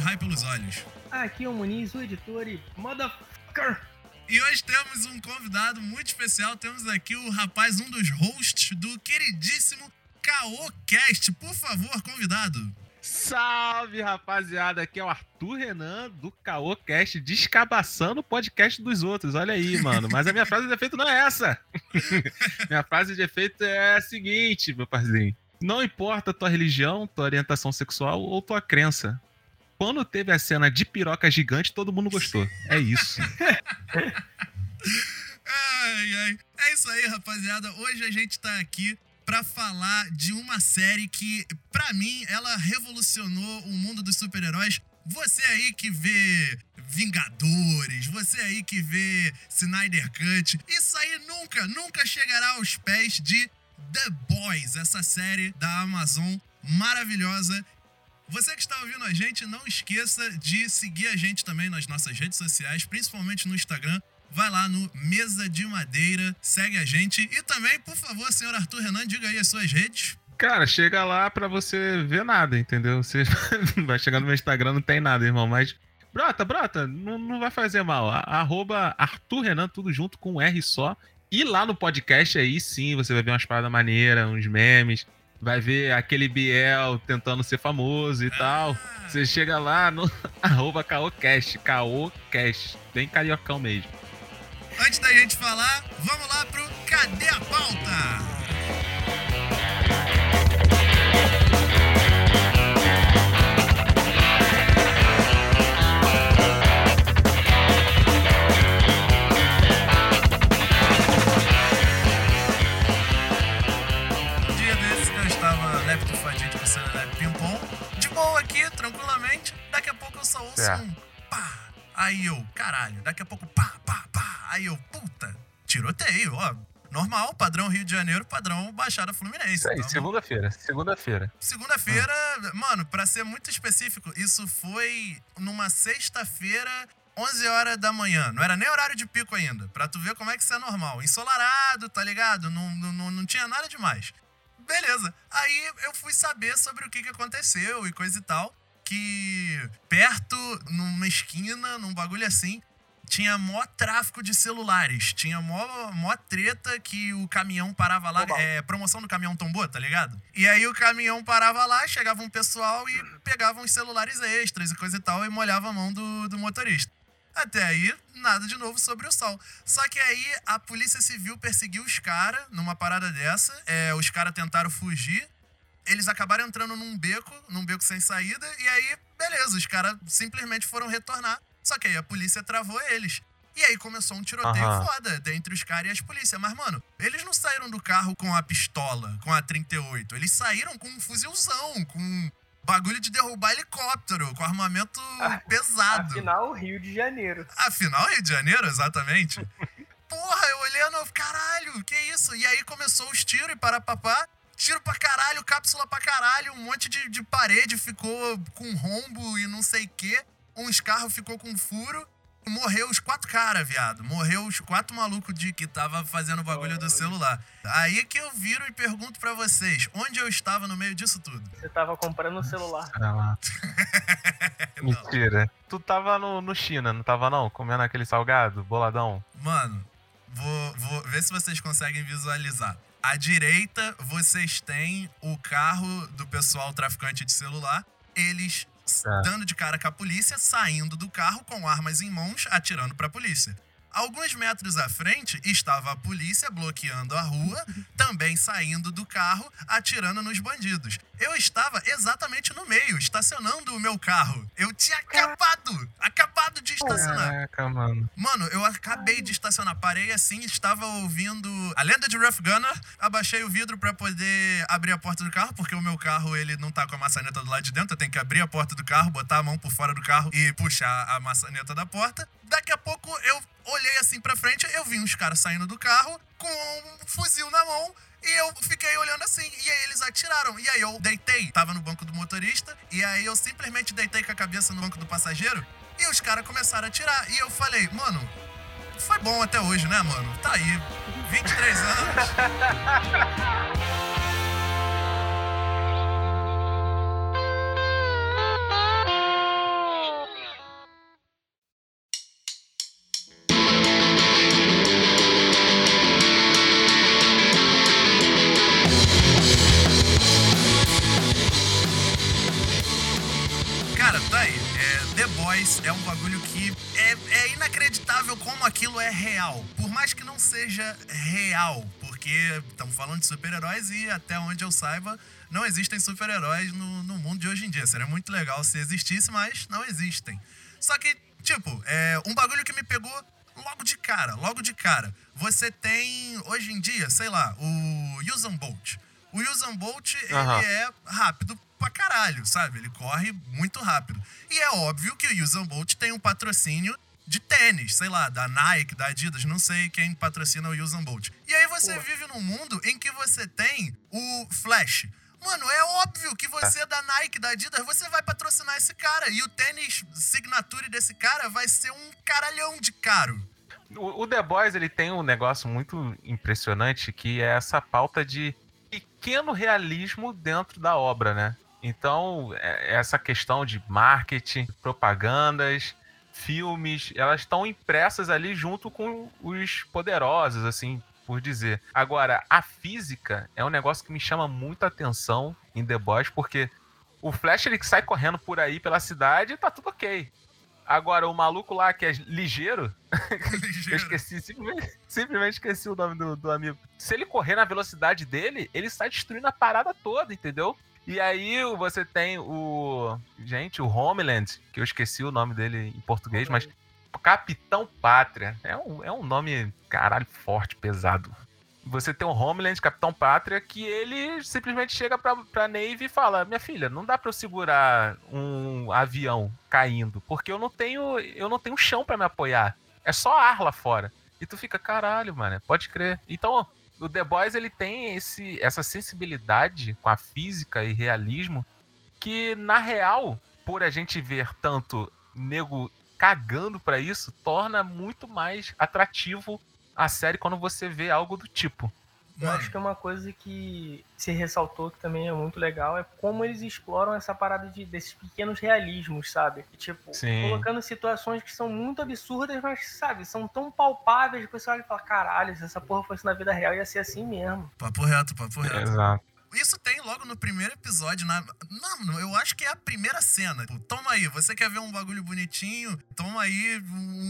raio pelos olhos. Aqui é o Muniz, o editor e motherfucker. E hoje temos um convidado muito especial. Temos aqui o rapaz, um dos hosts do queridíssimo Caocast. Por favor, convidado. Salve, rapaziada! Aqui é o Arthur Renan do Caocast, descabaçando o podcast dos outros. Olha aí, mano. Mas a minha frase de efeito não é essa. minha frase de efeito é a seguinte, meu parceiro. Não importa tua religião, tua orientação sexual ou tua crença. Quando teve a cena de piroca gigante, todo mundo gostou. É isso. ai, ai. É isso aí, rapaziada. Hoje a gente tá aqui para falar de uma série que, para mim, ela revolucionou o mundo dos super-heróis. Você aí que vê Vingadores, você aí que vê Snyder Cut, isso aí nunca, nunca chegará aos pés de The Boys, essa série da Amazon maravilhosa. Você que está ouvindo a gente, não esqueça de seguir a gente também nas nossas redes sociais, principalmente no Instagram, vai lá no Mesa de Madeira, segue a gente. E também, por favor, senhor Arthur Renan, diga aí as suas redes. Cara, chega lá pra você ver nada, entendeu? Você vai chegar no meu Instagram, não tem nada, irmão, mas. Brota, brota, não, não vai fazer mal. Arroba Arthur Renan, tudo junto com um R só. E lá no podcast aí sim, você vai ver umas paradas maneiras, uns memes. Vai ver aquele Biel tentando ser famoso e tal. Você chega lá no arroba Caocast, Caocast. Bem cariocão mesmo. Antes da gente falar, vamos lá pro Cadê a Pauta? Certo. um pá. Aí eu, caralho, daqui a pouco pá, pá, pá. Aí eu, puta, tiroteio, ó. Normal, padrão Rio de Janeiro, padrão Baixada Fluminense. Isso aí, então, segunda-feira, segunda-feira. Segunda-feira, hum. mano, para ser muito específico, isso foi numa sexta-feira, 11 horas da manhã. Não era nem horário de pico ainda, pra tu ver como é que isso é normal. Ensolarado, tá ligado? Não, não, não tinha nada demais. Beleza. Aí eu fui saber sobre o que, que aconteceu e coisa e tal. Que perto, numa esquina, num bagulho assim, tinha mó tráfico de celulares. Tinha mó, mó treta que o caminhão parava lá. É, promoção do caminhão tombou, tá ligado? E aí o caminhão parava lá, chegava um pessoal e pegavam os celulares extras e coisa e tal e molhava a mão do, do motorista. Até aí, nada de novo sobre o sol. Só que aí a polícia civil perseguiu os caras numa parada dessa. É, os caras tentaram fugir. Eles acabaram entrando num beco, num beco sem saída. E aí, beleza, os caras simplesmente foram retornar. Só que aí a polícia travou eles. E aí começou um tiroteio uhum. foda entre os caras e as polícias. Mas, mano, eles não saíram do carro com a pistola, com a 38. Eles saíram com um fuzilzão, com bagulho de derrubar helicóptero, com armamento ah, pesado. Afinal, Rio de Janeiro. Afinal, Rio de Janeiro, exatamente. Porra, eu olhando, caralho, que isso? E aí começou os tiros e para papá. Tiro pra caralho, cápsula pra caralho, um monte de, de parede ficou com rombo e não sei o quê uns carros ficou com furo. Morreu os quatro caras, viado. Morreu os quatro malucos de que tava fazendo o bagulho do celular. Aí que eu viro e pergunto para vocês: onde eu estava no meio disso tudo? Você tava comprando um celular. Mentira. Tu tava no, no China, não tava não? Comendo aquele salgado, boladão? Mano, vou, vou ver se vocês conseguem visualizar. À direita, vocês têm o carro do pessoal traficante de celular. Eles é. dando de cara com a polícia, saindo do carro com armas em mãos, atirando para a polícia. Alguns metros à frente estava a polícia bloqueando a rua, também saindo do carro, atirando nos bandidos. Eu estava exatamente no meio, estacionando o meu carro. Eu tinha acabado, acabado de estacionar. Caraca, mano. Mano, eu acabei de estacionar. Parei assim, estava ouvindo a lenda de Rough Gunner. Abaixei o vidro para poder abrir a porta do carro, porque o meu carro ele não tá com a maçaneta do lado de dentro. Eu tenho que abrir a porta do carro, botar a mão por fora do carro e puxar a maçaneta da porta. Daqui a pouco eu olhei assim pra frente, eu vi uns caras saindo do carro com um fuzil na mão. E eu fiquei olhando assim, e aí eles atiraram. E aí eu deitei, tava no banco do motorista, e aí eu simplesmente deitei com a cabeça no banco do passageiro, e os caras começaram a atirar. E eu falei, mano, foi bom até hoje, né, mano? Tá aí, 23 anos. É um bagulho que é, é inacreditável como aquilo é real. Por mais que não seja real, porque estamos falando de super-heróis e até onde eu saiba, não existem super-heróis no, no mundo de hoje em dia. Seria muito legal se existisse, mas não existem. Só que, tipo, é um bagulho que me pegou logo de cara, logo de cara. Você tem, hoje em dia, sei lá, o Usain Bolt. O Usain Bolt, ele é rápido pra caralho, sabe? Ele corre muito rápido. E é óbvio que o Usain Bolt tem um patrocínio de tênis, sei lá, da Nike, da Adidas, não sei quem patrocina o Usain Bolt. E aí você Pô. vive num mundo em que você tem o Flash. Mano, é óbvio que você da Nike, da Adidas, você vai patrocinar esse cara. E o tênis signature desse cara vai ser um caralhão de caro. O, o The Boys ele tem um negócio muito impressionante que é essa pauta de pequeno realismo dentro da obra, né? Então, é- essa questão de marketing, propagandas, filmes, elas estão impressas ali junto com os poderosos, assim, por dizer. Agora, a física é um negócio que me chama muita atenção em The Boys, porque o Flash ele sai correndo por aí pela cidade e tá tudo ok. Agora, o maluco lá que é ligeiro, eu Ligeiro. esqueci, simplesmente, simplesmente esqueci o nome do, do amigo. Se ele correr na velocidade dele, ele sai destruindo a parada toda, entendeu? E aí você tem o. Gente, o Homeland, que eu esqueci o nome dele em português, mas Capitão Pátria. É um, é um nome, caralho, forte, pesado. Você tem o Homeland, Capitão Pátria, que ele simplesmente chega pra, pra Navy e fala: Minha filha, não dá pra eu segurar um avião caindo, porque eu não tenho, eu não tenho chão pra me apoiar. É só ar lá fora. E tu fica, caralho, mano, pode crer. Então, o The Boys ele tem esse, essa sensibilidade com a física e realismo que, na real, por a gente ver tanto nego cagando pra isso, torna muito mais atrativo a série quando você vê algo do tipo. Eu acho que é uma coisa que se ressaltou que também é muito legal é como eles exploram essa parada de, desses pequenos realismos, sabe? E, tipo, Sim. colocando situações que são muito absurdas, mas, sabe, são tão palpáveis que o pessoal olha e fala, caralho, se essa porra fosse na vida real ia ser assim mesmo. papo reto, papo reto. Exato. Isso tem logo no primeiro episódio. Na... Não, eu acho que é a primeira cena. Pô, toma aí, você quer ver um bagulho bonitinho? Toma aí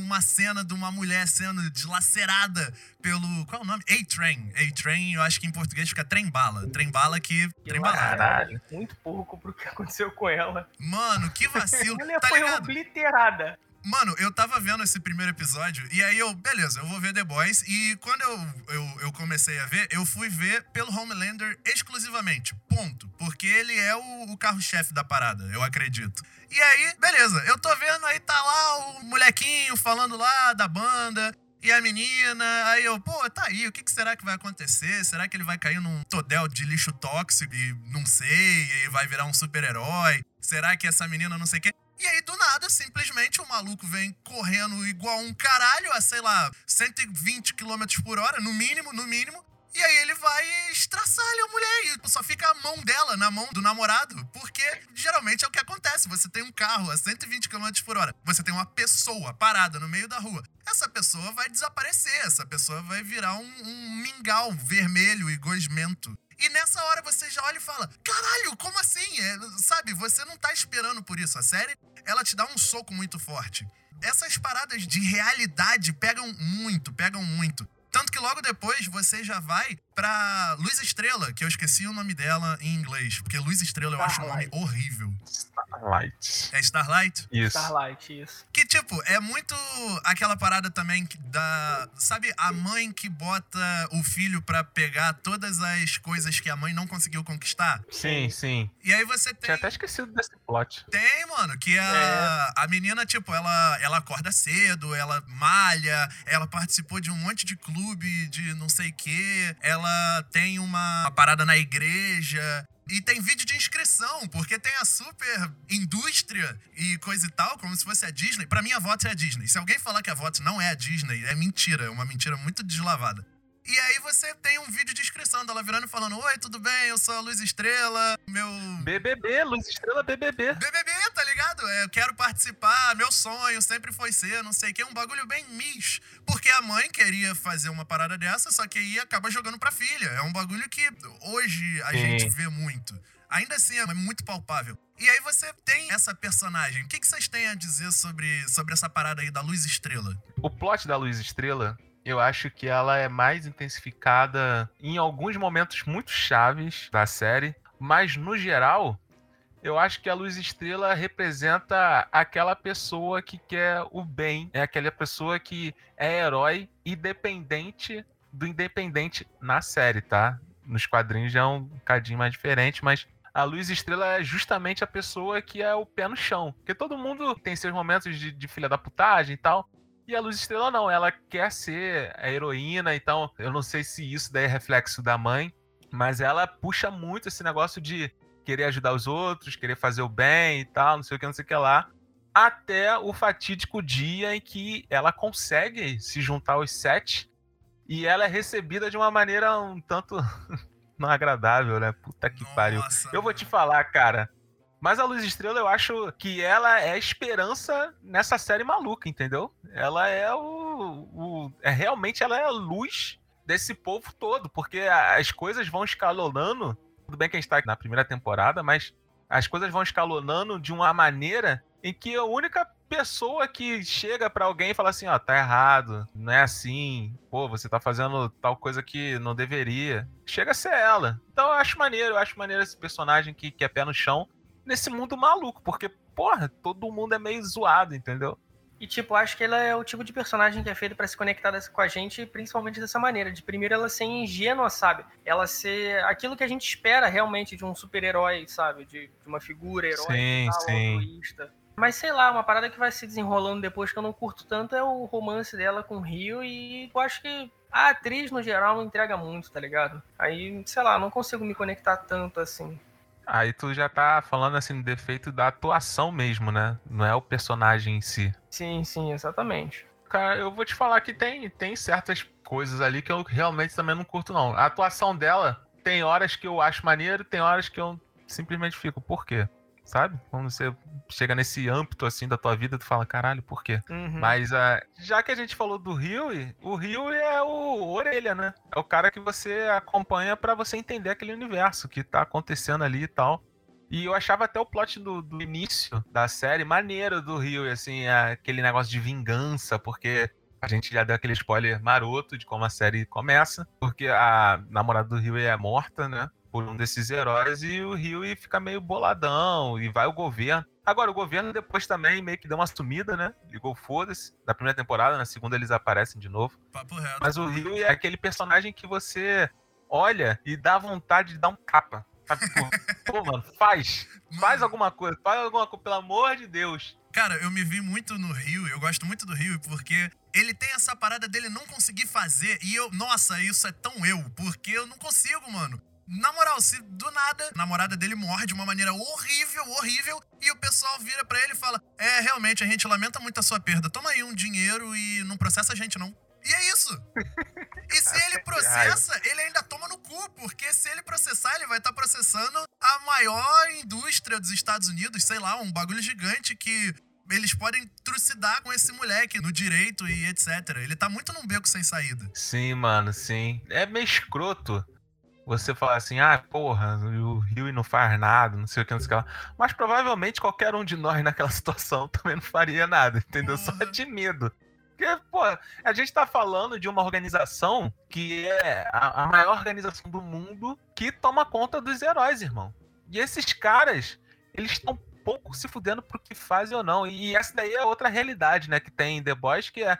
uma cena de uma mulher sendo dilacerada pelo. Qual é o nome? A-Train. A-Train, eu acho que em português fica trem-bala. Trem-bala que. Trem-bala. Caralho. Muito pouco pro que aconteceu com ela. Mano, que vacilo. Ela tá foi obliterada. Mano, eu tava vendo esse primeiro episódio e aí eu, beleza, eu vou ver The Boys. E quando eu, eu, eu comecei a ver, eu fui ver pelo Homelander exclusivamente. Ponto. Porque ele é o, o carro-chefe da parada, eu acredito. E aí, beleza, eu tô vendo, aí tá lá o molequinho falando lá da banda. E a menina, aí eu, pô, tá aí, o que, será que vai acontecer? Será que ele vai cair num todel de lixo tóxico e não sei, e vai virar um super-herói? Será que essa menina não sei o quê? E aí, do nada, simplesmente o maluco vem correndo igual um caralho a, sei lá, 120 km por hora, no mínimo, no mínimo. E aí ele vai estraçalha a mulher e só fica a mão dela na mão do namorado. Porque geralmente é o que acontece. Você tem um carro a 120 km por hora. Você tem uma pessoa parada no meio da rua. Essa pessoa vai desaparecer. Essa pessoa vai virar um, um mingau vermelho e gosmento. E nessa hora você já olha e fala: caralho, como assim? É, sabe, você não tá esperando por isso. A série, ela te dá um soco muito forte. Essas paradas de realidade pegam muito, pegam muito. Tanto que logo depois você já vai pra Luz Estrela, que eu esqueci o nome dela em inglês. Porque Luz Estrela eu acho um nome Starlight. horrível. Starlight. É Starlight? Isso. Starlight, isso. Tipo, é muito aquela parada também da. Sabe, a mãe que bota o filho pra pegar todas as coisas que a mãe não conseguiu conquistar? Sim, sim. E aí você tem. Tinha até esquecido desse plot. Tem, mano, que a, a menina, tipo, ela, ela acorda cedo, ela malha, ela participou de um monte de clube de não sei o quê, ela tem uma, uma parada na igreja. E tem vídeo de inscrição, porque tem a super indústria e coisa e tal, como se fosse a Disney. Pra mim, a VOT é a Disney. Se alguém falar que a VOT não é a Disney, é mentira, é uma mentira muito deslavada. E aí você tem um vídeo de inscrição dela virando e falando: Oi, tudo bem? Eu sou a Luz Estrela, meu BBB, Luz Estrela BBB. BBB, tá ligado? É, eu quero participar, meu sonho sempre foi ser, não sei o que, um bagulho bem mis. Porque a mãe queria fazer uma parada dessa, só que aí acaba jogando pra filha. É um bagulho que hoje a Sim. gente vê muito. Ainda assim, é muito palpável. E aí você tem essa personagem. O que, que vocês têm a dizer sobre, sobre essa parada aí da Luz Estrela? O plot da Luz Estrela, eu acho que ela é mais intensificada em alguns momentos muito chaves da série, mas no geral, eu acho que a Luz Estrela representa aquela pessoa que quer o bem, é aquela pessoa que é herói independente do independente na série, tá? Nos quadrinhos já é um bocadinho mais diferente, mas a Luz Estrela é justamente a pessoa que é o pé no chão. Porque todo mundo tem seus momentos de, de filha da putagem e tal. E a Luz Estrela não, ela quer ser a heroína, então eu não sei se isso daí é reflexo da mãe, mas ela puxa muito esse negócio de querer ajudar os outros, querer fazer o bem e tal, não sei o que, não sei o que lá. Até o fatídico dia em que ela consegue se juntar aos sete e ela é recebida de uma maneira um tanto não agradável, né? Puta que pariu. Nossa, Eu vou te falar, cara. Mas a Luz Estrela, eu acho que ela é a esperança nessa série maluca, entendeu? Ela é o. o- é realmente ela é a luz desse povo todo, porque as coisas vão escalonando. Tudo bem que a gente tá na primeira temporada, mas as coisas vão escalonando de uma maneira em que a única pessoa que chega pra alguém e fala assim, ó, tá errado, não é assim, pô, você tá fazendo tal coisa que não deveria, chega a ser ela. Então eu acho maneiro, eu acho maneiro esse personagem que, que é pé no chão nesse mundo maluco, porque, porra, todo mundo é meio zoado, entendeu? E, tipo, acho que ela é o tipo de personagem que é feito pra se conectar com a gente, principalmente dessa maneira. De primeiro, ela ser ingênua, sabe? Ela ser aquilo que a gente espera realmente de um super-herói, sabe? De, de uma figura heróica Sim, tal, sim. altruísta. Mas sei lá, uma parada que vai se desenrolando depois que eu não curto tanto é o romance dela com o Rio e eu acho que a atriz, no geral, não entrega muito, tá ligado? Aí, sei lá, não consigo me conectar tanto assim. Aí tu já tá falando assim do defeito da atuação mesmo, né? Não é o personagem em si. Sim, sim, exatamente. Cara, eu vou te falar que tem, tem certas coisas ali que eu realmente também não curto, não. A atuação dela tem horas que eu acho maneiro, tem horas que eu simplesmente fico, por quê? Sabe? Quando você chega nesse âmbito assim da tua vida, tu fala, caralho, por quê? Uhum. Mas ah, já que a gente falou do Rio, o Rio é o orelha, né? É o cara que você acompanha pra você entender aquele universo que tá acontecendo ali e tal. E eu achava até o plot do, do início da série maneiro do Rio, assim, aquele negócio de vingança, porque a gente já deu aquele spoiler maroto de como a série começa, porque a namorada do Rio é morta, né? Por um desses heróis, e o Rio fica meio boladão, e vai o governo. Agora, o governo depois também meio que deu uma sumida, né? Ligou foda-se. Na primeira temporada, na segunda eles aparecem de novo. Mas o Rio é aquele personagem que você olha e dá vontade de dar um capa. Sabe? Pô, pô, mano, faz. Faz alguma coisa. Faz alguma coisa, pelo amor de Deus. Cara, eu me vi muito no Rio, eu gosto muito do Rio, porque ele tem essa parada dele não conseguir fazer, e eu, nossa, isso é tão eu, porque eu não consigo, mano. Na moral, se do nada a namorada dele morre de uma maneira horrível, horrível, e o pessoal vira pra ele e fala: É, realmente, a gente lamenta muito a sua perda, toma aí um dinheiro e não processa a gente, não. E é isso. E se ele processa, ele ainda toma no cu, porque se ele processar, ele vai estar processando a maior indústria dos Estados Unidos, sei lá, um bagulho gigante que eles podem trucidar com esse moleque no direito e etc. Ele tá muito num beco sem saída. Sim, mano, sim. É meio escroto você falar assim, ah, porra, o Rio não faz nada, não sei o que, não sei o que lá. Mas provavelmente qualquer um de nós naquela situação também não faria nada, entendeu? Só Porra. de medo. Porque, pô, a gente tá falando de uma organização que é a, a maior organização do mundo que toma conta dos heróis, irmão. E esses caras, eles estão pouco se fudendo pro que fazem ou não. E essa daí é outra realidade, né, que tem em The Boys, que é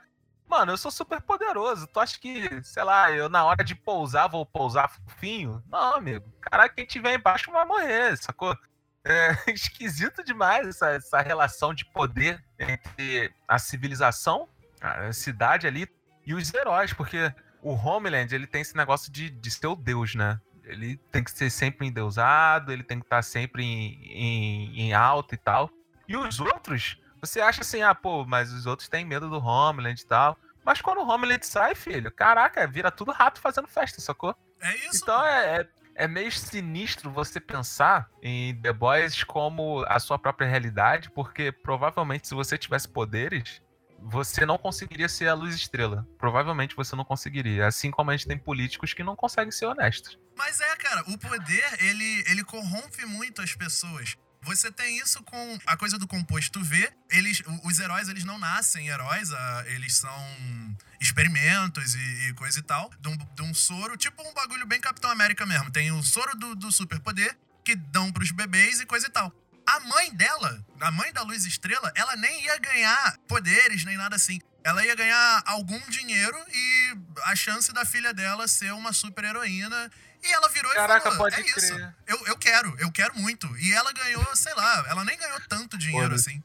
Mano, eu sou super poderoso. Tu acha que, sei lá, eu na hora de pousar vou pousar fofinho? Não, amigo. Caraca, quem tiver embaixo vai morrer, sacou? É esquisito demais essa, essa relação de poder entre a civilização, a cidade ali, e os heróis, porque o Homeland, ele tem esse negócio de, de ser o deus, né? Ele tem que ser sempre endeusado, ele tem que estar sempre em, em, em alta e tal. E os outros, você acha assim, ah, pô, mas os outros têm medo do Homeland e tal. Mas quando o Homeland sai, filho, caraca, vira tudo rato fazendo festa, sacou? É isso. Então é, é- é meio sinistro você pensar em The Boys como a sua própria realidade, porque provavelmente se você tivesse poderes, você não conseguiria ser a luz estrela. Provavelmente você não conseguiria. Assim como a gente tem políticos que não conseguem ser honestos. Mas é, cara, o poder, ele, ele corrompe muito as pessoas. Você tem isso com a coisa do composto V. Eles, os heróis, eles não nascem heróis, eles são experimentos e, e coisa e tal. De um, de um, soro, tipo um bagulho bem Capitão América mesmo. Tem o soro do, do superpoder que dão pros bebês e coisa e tal. A mãe dela, a mãe da Luz Estrela, ela nem ia ganhar poderes nem nada assim. Ela ia ganhar algum dinheiro e a chance da filha dela ser uma super heroína. E ela virou Caraca, e falou: pode É crer. isso. Eu, eu quero, eu quero muito. E ela ganhou, sei lá, ela nem ganhou tanto dinheiro assim.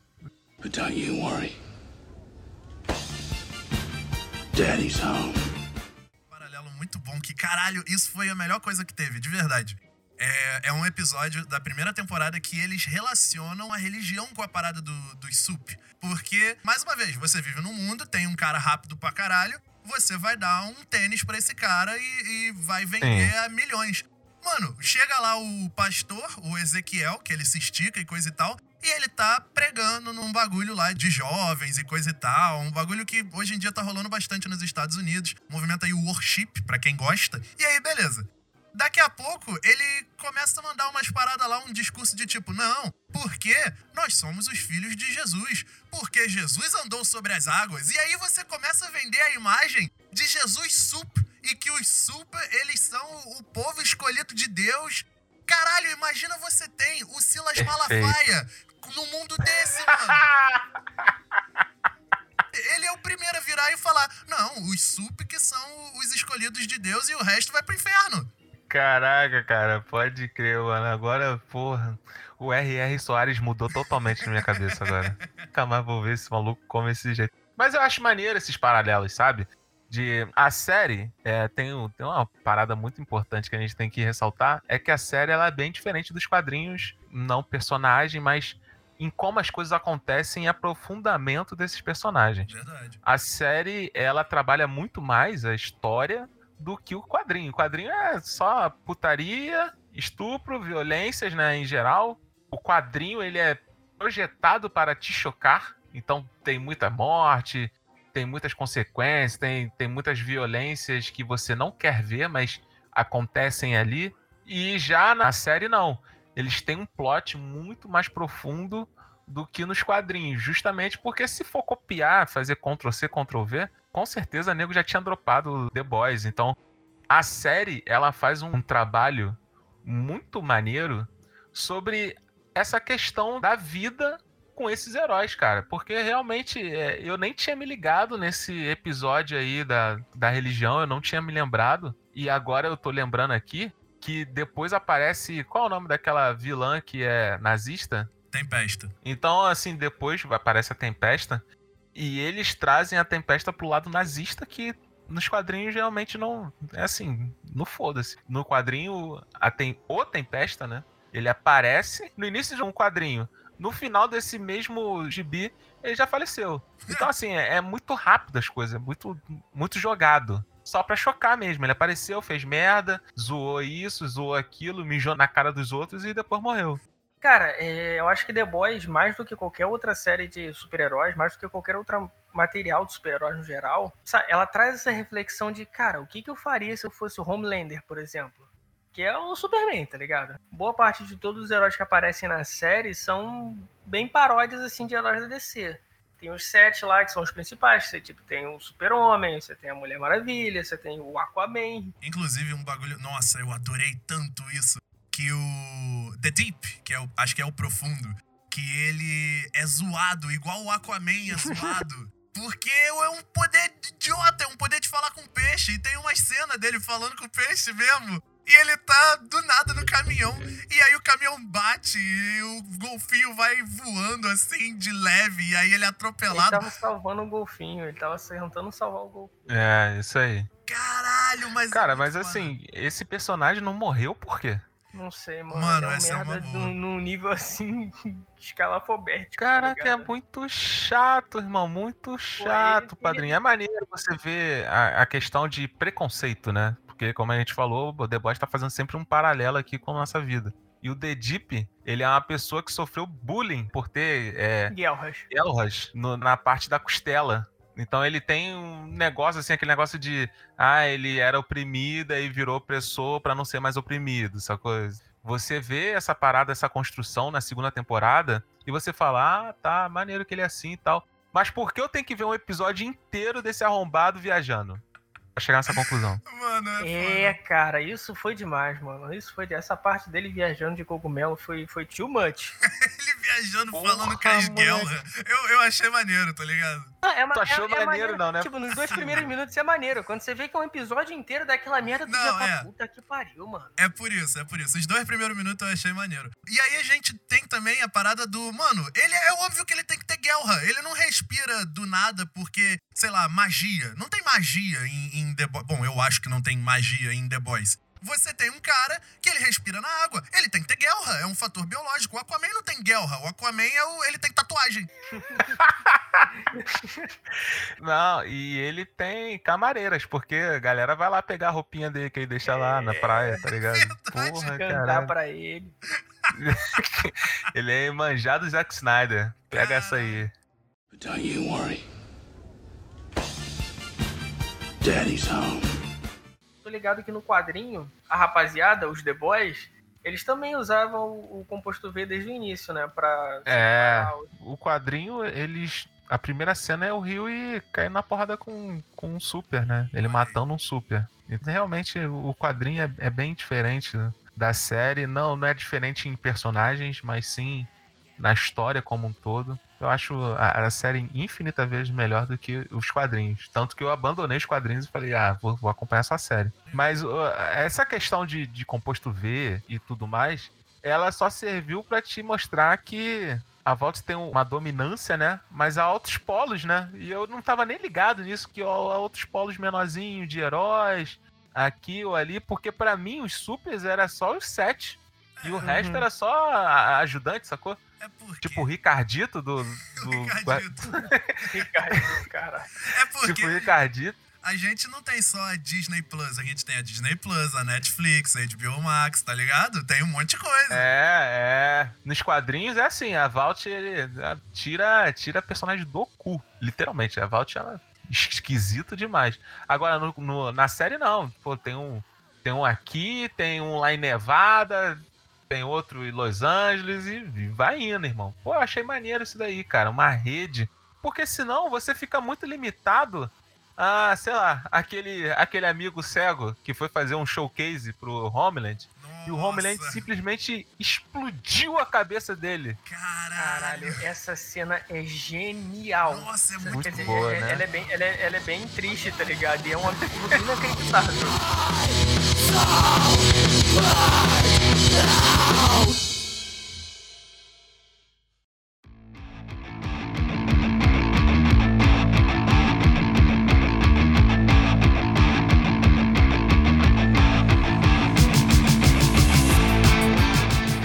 But don't you worry. Daddy's home. paralelo muito bom, que caralho, isso foi a melhor coisa que teve, de verdade. É, é um episódio da primeira temporada que eles relacionam a religião com a parada do, dos sup. Porque, mais uma vez, você vive num mundo, tem um cara rápido pra caralho, você vai dar um tênis pra esse cara e, e vai vender a milhões. Mano, chega lá o pastor, o Ezequiel, que ele se estica e coisa e tal, e ele tá pregando num bagulho lá de jovens e coisa e tal. Um bagulho que hoje em dia tá rolando bastante nos Estados Unidos. Movimento aí worship, pra quem gosta. E aí, beleza. Daqui a pouco, ele começa a mandar umas paradas lá, um discurso de tipo, não, porque nós somos os filhos de Jesus, porque Jesus andou sobre as águas. E aí você começa a vender a imagem de Jesus sup, e que os sup, eles são o povo escolhido de Deus. Caralho, imagina você tem o Silas. Malafaia no mundo desse, mano. Ele é o primeiro a virar e falar, não, os sup que são os escolhidos de Deus e o resto vai pro inferno. Caraca, cara, pode crer, mano. Agora, porra, o R.R. Soares mudou totalmente na minha cabeça agora. Nunca mais vou ver esse maluco como esse jeito. Mas eu acho maneiro esses paralelos, sabe? De a série é, tem, tem uma parada muito importante que a gente tem que ressaltar é que a série ela é bem diferente dos quadrinhos, não personagem, mas em como as coisas acontecem e aprofundamento desses personagens Verdade. a série ela trabalha muito mais a história do que o quadrinho. O quadrinho é só putaria, estupro, violências, né, em geral. O quadrinho ele é projetado para te chocar, então tem muita morte, tem muitas consequências, tem, tem muitas violências que você não quer ver, mas acontecem ali. E já na série não. Eles têm um plot muito mais profundo do que nos quadrinhos, justamente porque se for copiar, fazer Ctrl C, Ctrl V, com certeza o nego já tinha dropado The Boys. Então, a série, ela faz um trabalho muito maneiro sobre essa questão da vida com esses heróis, cara. Porque realmente é, eu nem tinha me ligado nesse episódio aí da, da religião, eu não tinha me lembrado. E agora eu tô lembrando aqui que depois aparece. Qual é o nome daquela vilã que é nazista? Tempesta. Então, assim, depois aparece a Tempesta e eles trazem a Tempesta pro lado nazista que nos quadrinhos realmente não. É assim, não foda-se. No quadrinho, a tem, o Tempesta, né? Ele aparece no início de um quadrinho. No final desse mesmo gibi, ele já faleceu. Então, assim, é, é muito rápido as coisas, é muito, muito jogado. Só pra chocar mesmo. Ele apareceu, fez merda, zoou isso, zoou aquilo, mijou na cara dos outros e depois morreu. Cara, é, eu acho que The Boys, mais do que qualquer outra série de super-heróis, mais do que qualquer outro material de super-heróis no geral, ela traz essa reflexão de, cara, o que, que eu faria se eu fosse o Homelander, por exemplo? Que é o Superman, tá ligado? Boa parte de todos os heróis que aparecem na série são bem paródias, assim, de heróis da DC. Tem os sete lá, que são os principais. Você, tipo, tem o Super-Homem, você tem a Mulher Maravilha, você tem o Aquaman. Inclusive, um bagulho. Nossa, eu adorei tanto isso. Que o. The Deep, que é o, acho que é o profundo, que ele é zoado, igual o Aquaman é zoado. Porque é um poder idiota, é um poder de falar com peixe. E tem uma cena dele falando com o peixe mesmo. E ele tá do nada no caminhão. E aí o caminhão bate e o golfinho vai voando assim de leve. E aí ele é Ele atropelado. tava salvando o golfinho, ele tava tentando salvar o golfinho. É, isso aí. Caralho, mas. é Cara, mas assim, esse personagem não morreu por quê? Não sei, mano. Mano, é essa é uma merda boa. num, num nível assim, escalafobético. tá Caraca, é ligado? muito chato, irmão. Muito chato, ele- padrinho. É maneiro você ver a, a questão de preconceito, né? Porque, como a gente falou, o The Boys tá fazendo sempre um paralelo aqui com a nossa vida. E o The Deep, ele é uma pessoa que sofreu bullying por ter é, guelras no- na parte da costela. Então ele tem um negócio assim, aquele negócio de ah, ele era oprimido e virou opressor pra não ser mais oprimido, essa coisa. Você vê essa parada, essa construção na segunda temporada e você fala: "Ah, tá, maneiro que ele é assim e tal". Mas por que eu tenho que ver um episódio inteiro desse arrombado viajando? Pra chegar nessa conclusão. Mano, é, É, cara, isso foi demais, mano. Isso foi. Essa parte dele viajando de cogumelo foi, foi too much. Ele viajando, Porra, falando com as moleque. guelras. Eu, eu achei maneiro, tá ligado? Não, é, ma- Tu achou é- é maneiro, não, né? Tipo, nos dois primeiros minutos é maneiro. Quando você vê que é um episódio inteiro daquela merda, tu Não, já é. puta que pariu, mano. É por isso, é por isso. Os dois primeiros minutos eu achei maneiro. E aí a gente tem também a parada do. Mano, ele é óbvio que ele tem que ter guerra. Ele não respira do nada porque, sei lá, magia. Não tem magia em, em The Boys. Bom, eu acho que não tem magia em The Boys. Você tem um cara que ele respira na água. Ele tem que ter guerra. É um fator biológico. O Aquaman não tem guerra. O Aquaman é o, ele tem tatuagem. Não, e ele tem camareiras, porque a galera vai lá pegar a roupinha dele que ele deixa lá na praia, tá ligado? Porra, Cantar cara. pra ele. Ele é manjado Zack Snyder. Pega essa aí. But don't you worry. Daddy's home. Ligado que no quadrinho, a rapaziada, os The Boys, eles também usavam o, composto V desde o início, né? Pra. É. os- O quadrinho, eles. A primeira cena é o Rio e caindo na porrada com, com um super, né? Ele matando um super. Então, realmente, o quadrinho é, é bem diferente da série. Não, não é diferente em personagens, mas sim na história como um todo. Eu acho a, a série infinita vezes melhor do que os quadrinhos. Tanto que eu abandonei os quadrinhos e falei, ah, vou, vou acompanhar essa série. Mas uh, essa questão de, de composto V e tudo mais, ela só serviu pra te mostrar que a Volts tem uma dominância, né? Mas há outros polos, né? E eu não tava nem ligado nisso, que há outros polos menorzinhos de heróis, aqui ou ali, porque pra mim os supers era só os sete. E o resto era só ajudante, sacou? É porque. Tipo o Ricardito do. o do Ricardito. Ricardo, cara. É porque. tipo o Ricardito. A gente não tem só a Disney Plus, a gente tem a Disney Plus, a Netflix, a HBO Max, tá ligado? Tem um monte de coisa. É, é. Nos quadrinhos é assim, a Valt ele, tira, tira personagem do cu, literalmente. A Valt ela é esquisito demais. Agora, no, no- na série não. Pô, tem um, tem um aqui, tem um lá em Nevada, tem outro em Los Angeles e vai indo, irmão. Pô, eu achei maneiro isso daí, cara. Uma rede. Porque senão você fica muito limitado a, sei lá, aquele, aquele amigo cego que foi fazer um showcase pro Homeland. E o Homeland Nossa, simplesmente explodiu a cabeça dele. Caralho. Caralho, essa cena é genial. Nossa, é muito dizer, boa, é- né? ela, é bem, ela, é, ela é bem triste, tá ligado? E é um absurdo inacreditável.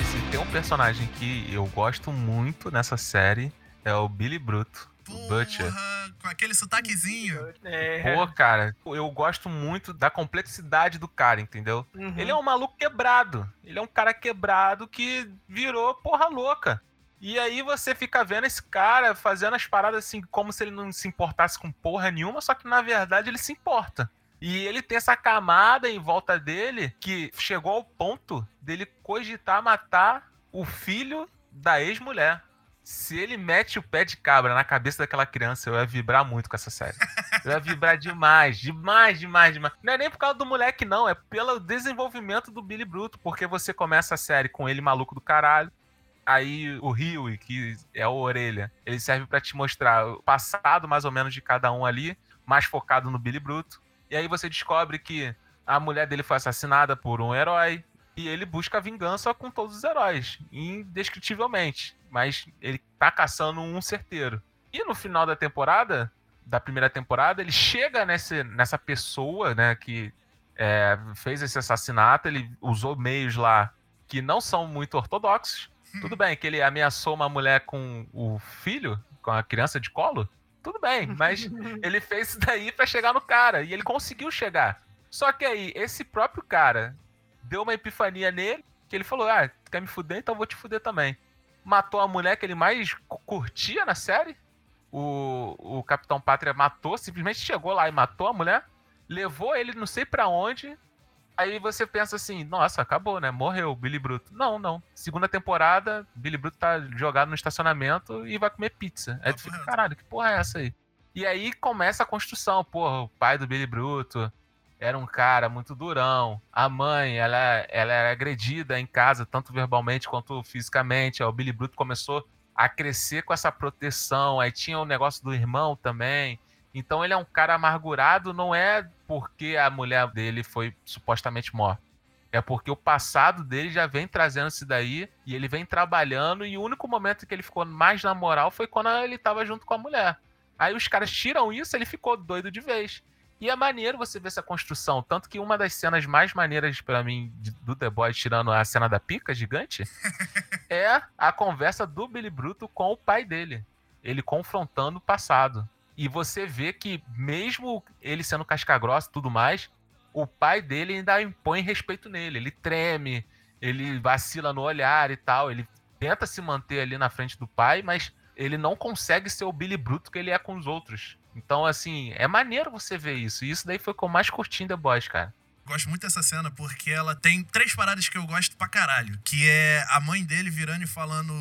Se tem um personagem que eu gosto muito nessa série, é o Billy Bruto, o Butcher. Porra, com aquele sotaquezinho. É. Pô, cara, eu gosto muito da complexidade do cara, entendeu? Uhum. Ele é um maluco quebrado. Ele é um cara quebrado que virou porra louca. E aí você fica vendo esse cara fazendo as paradas assim, como se ele não se importasse com porra nenhuma, só que na verdade ele se importa. E ele tem essa camada em volta dele que chegou ao ponto dele cogitar matar o filho da ex-mulher. Se ele mete o pé de cabra na cabeça daquela criança, eu ia vibrar muito com essa série. Eu ia vibrar demais, demais, demais, demais. Não é nem por causa do moleque, não. É pelo desenvolvimento do Billy Bruto. Porque você começa a série com ele maluco do caralho. Aí o Rio, que é o Orelha, ele serve pra te mostrar o passado mais ou menos de cada um ali, mais focado no Billy Bruto. E aí você descobre que a mulher dele foi assassinada por um herói. E ele busca vingança com todos os heróis, indescritivelmente. Mas ele tá caçando um certeiro. E no final da temporada, da primeira temporada, ele chega nesse, nessa pessoa, né, que é, fez esse assassinato. Ele usou meios lá que não são muito ortodoxos. Tudo bem que ele ameaçou uma mulher com o filho, com a criança de colo. Tudo bem, mas ele fez isso daí pra chegar no cara. E ele conseguiu chegar. Só que aí, esse próprio cara deu uma epifania nele, que ele falou: Ah, quer me fuder? Então eu vou te fuder também. Matou a mulher que ele mais curtia na série. O, o Capitão Pátria matou, simplesmente chegou lá e matou a mulher. Levou ele não sei para onde. Aí você pensa assim, nossa, acabou, né? Morreu Billy Bruto. Não, não. Segunda temporada, Billy Bruto tá jogado no estacionamento e vai comer pizza. Aí tu fica, caralho, que porra é essa aí? E aí começa a construção, porra, o pai do Billy Bruto era um cara muito durão. A mãe, ela, ela era agredida em casa, tanto verbalmente quanto fisicamente. O Billy Bruto começou a crescer com essa proteção. Aí tinha o negócio do irmão também. Então ele é um cara amargurado, não é porque a mulher dele foi supostamente morta. É porque o passado dele já vem trazendo isso daí e ele vem trabalhando. E o único momento que ele ficou mais na moral foi quando ele estava junto com a mulher. Aí os caras tiram isso, ele ficou doido de vez. E é maneiro você ver essa construção. Tanto que uma das cenas mais maneiras para mim do The Boys, tirando a cena da pica gigante, é a conversa do Billy Bruto com o pai dele. Ele confrontando o passado. E você vê que, mesmo ele sendo casca-grossa e tudo mais, o pai dele ainda impõe respeito nele. Ele treme, ele vacila no olhar e tal. Ele tenta se manter ali na frente do pai, mas ele não consegue ser o Billy Bruto que ele é com os outros. Então, assim, é maneiro você ver isso. E isso daí foi o que eu mais curti em The Boys, cara. Gosto muito dessa cena porque ela tem três paradas que eu gosto pra caralho. Que é a mãe dele virando e falando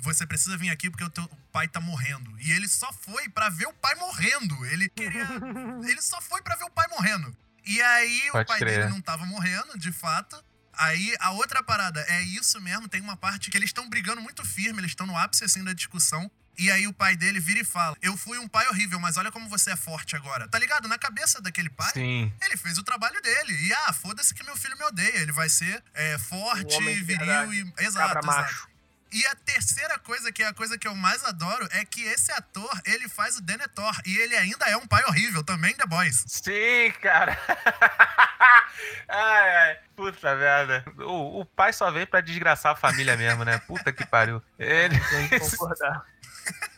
você precisa vir aqui porque o teu pai tá morrendo. E ele só foi para ver o pai morrendo. Ele queria. ele só foi para ver o pai morrendo. E aí Pode o pai crer. dele não tava morrendo, de fato. Aí a outra parada é isso mesmo, tem uma parte que eles estão brigando muito firme, eles estão no ápice assim da discussão. E aí o pai dele vira e fala: Eu fui um pai horrível, mas olha como você é forte agora. Tá ligado? Na cabeça daquele pai, Sim. ele fez o trabalho dele. E ah, foda-se que meu filho me odeia. Ele vai ser é, forte, viril e. Exato, exato. E a terceira coisa, que é a coisa que eu mais adoro, é que esse ator, ele faz o Denethor. E ele ainda é um pai horrível também, The Boys. Sim, cara. ai, ai. Puta merda. O, o pai só vem pra desgraçar a família mesmo, né? Puta que pariu. Ele... Tem que concordar.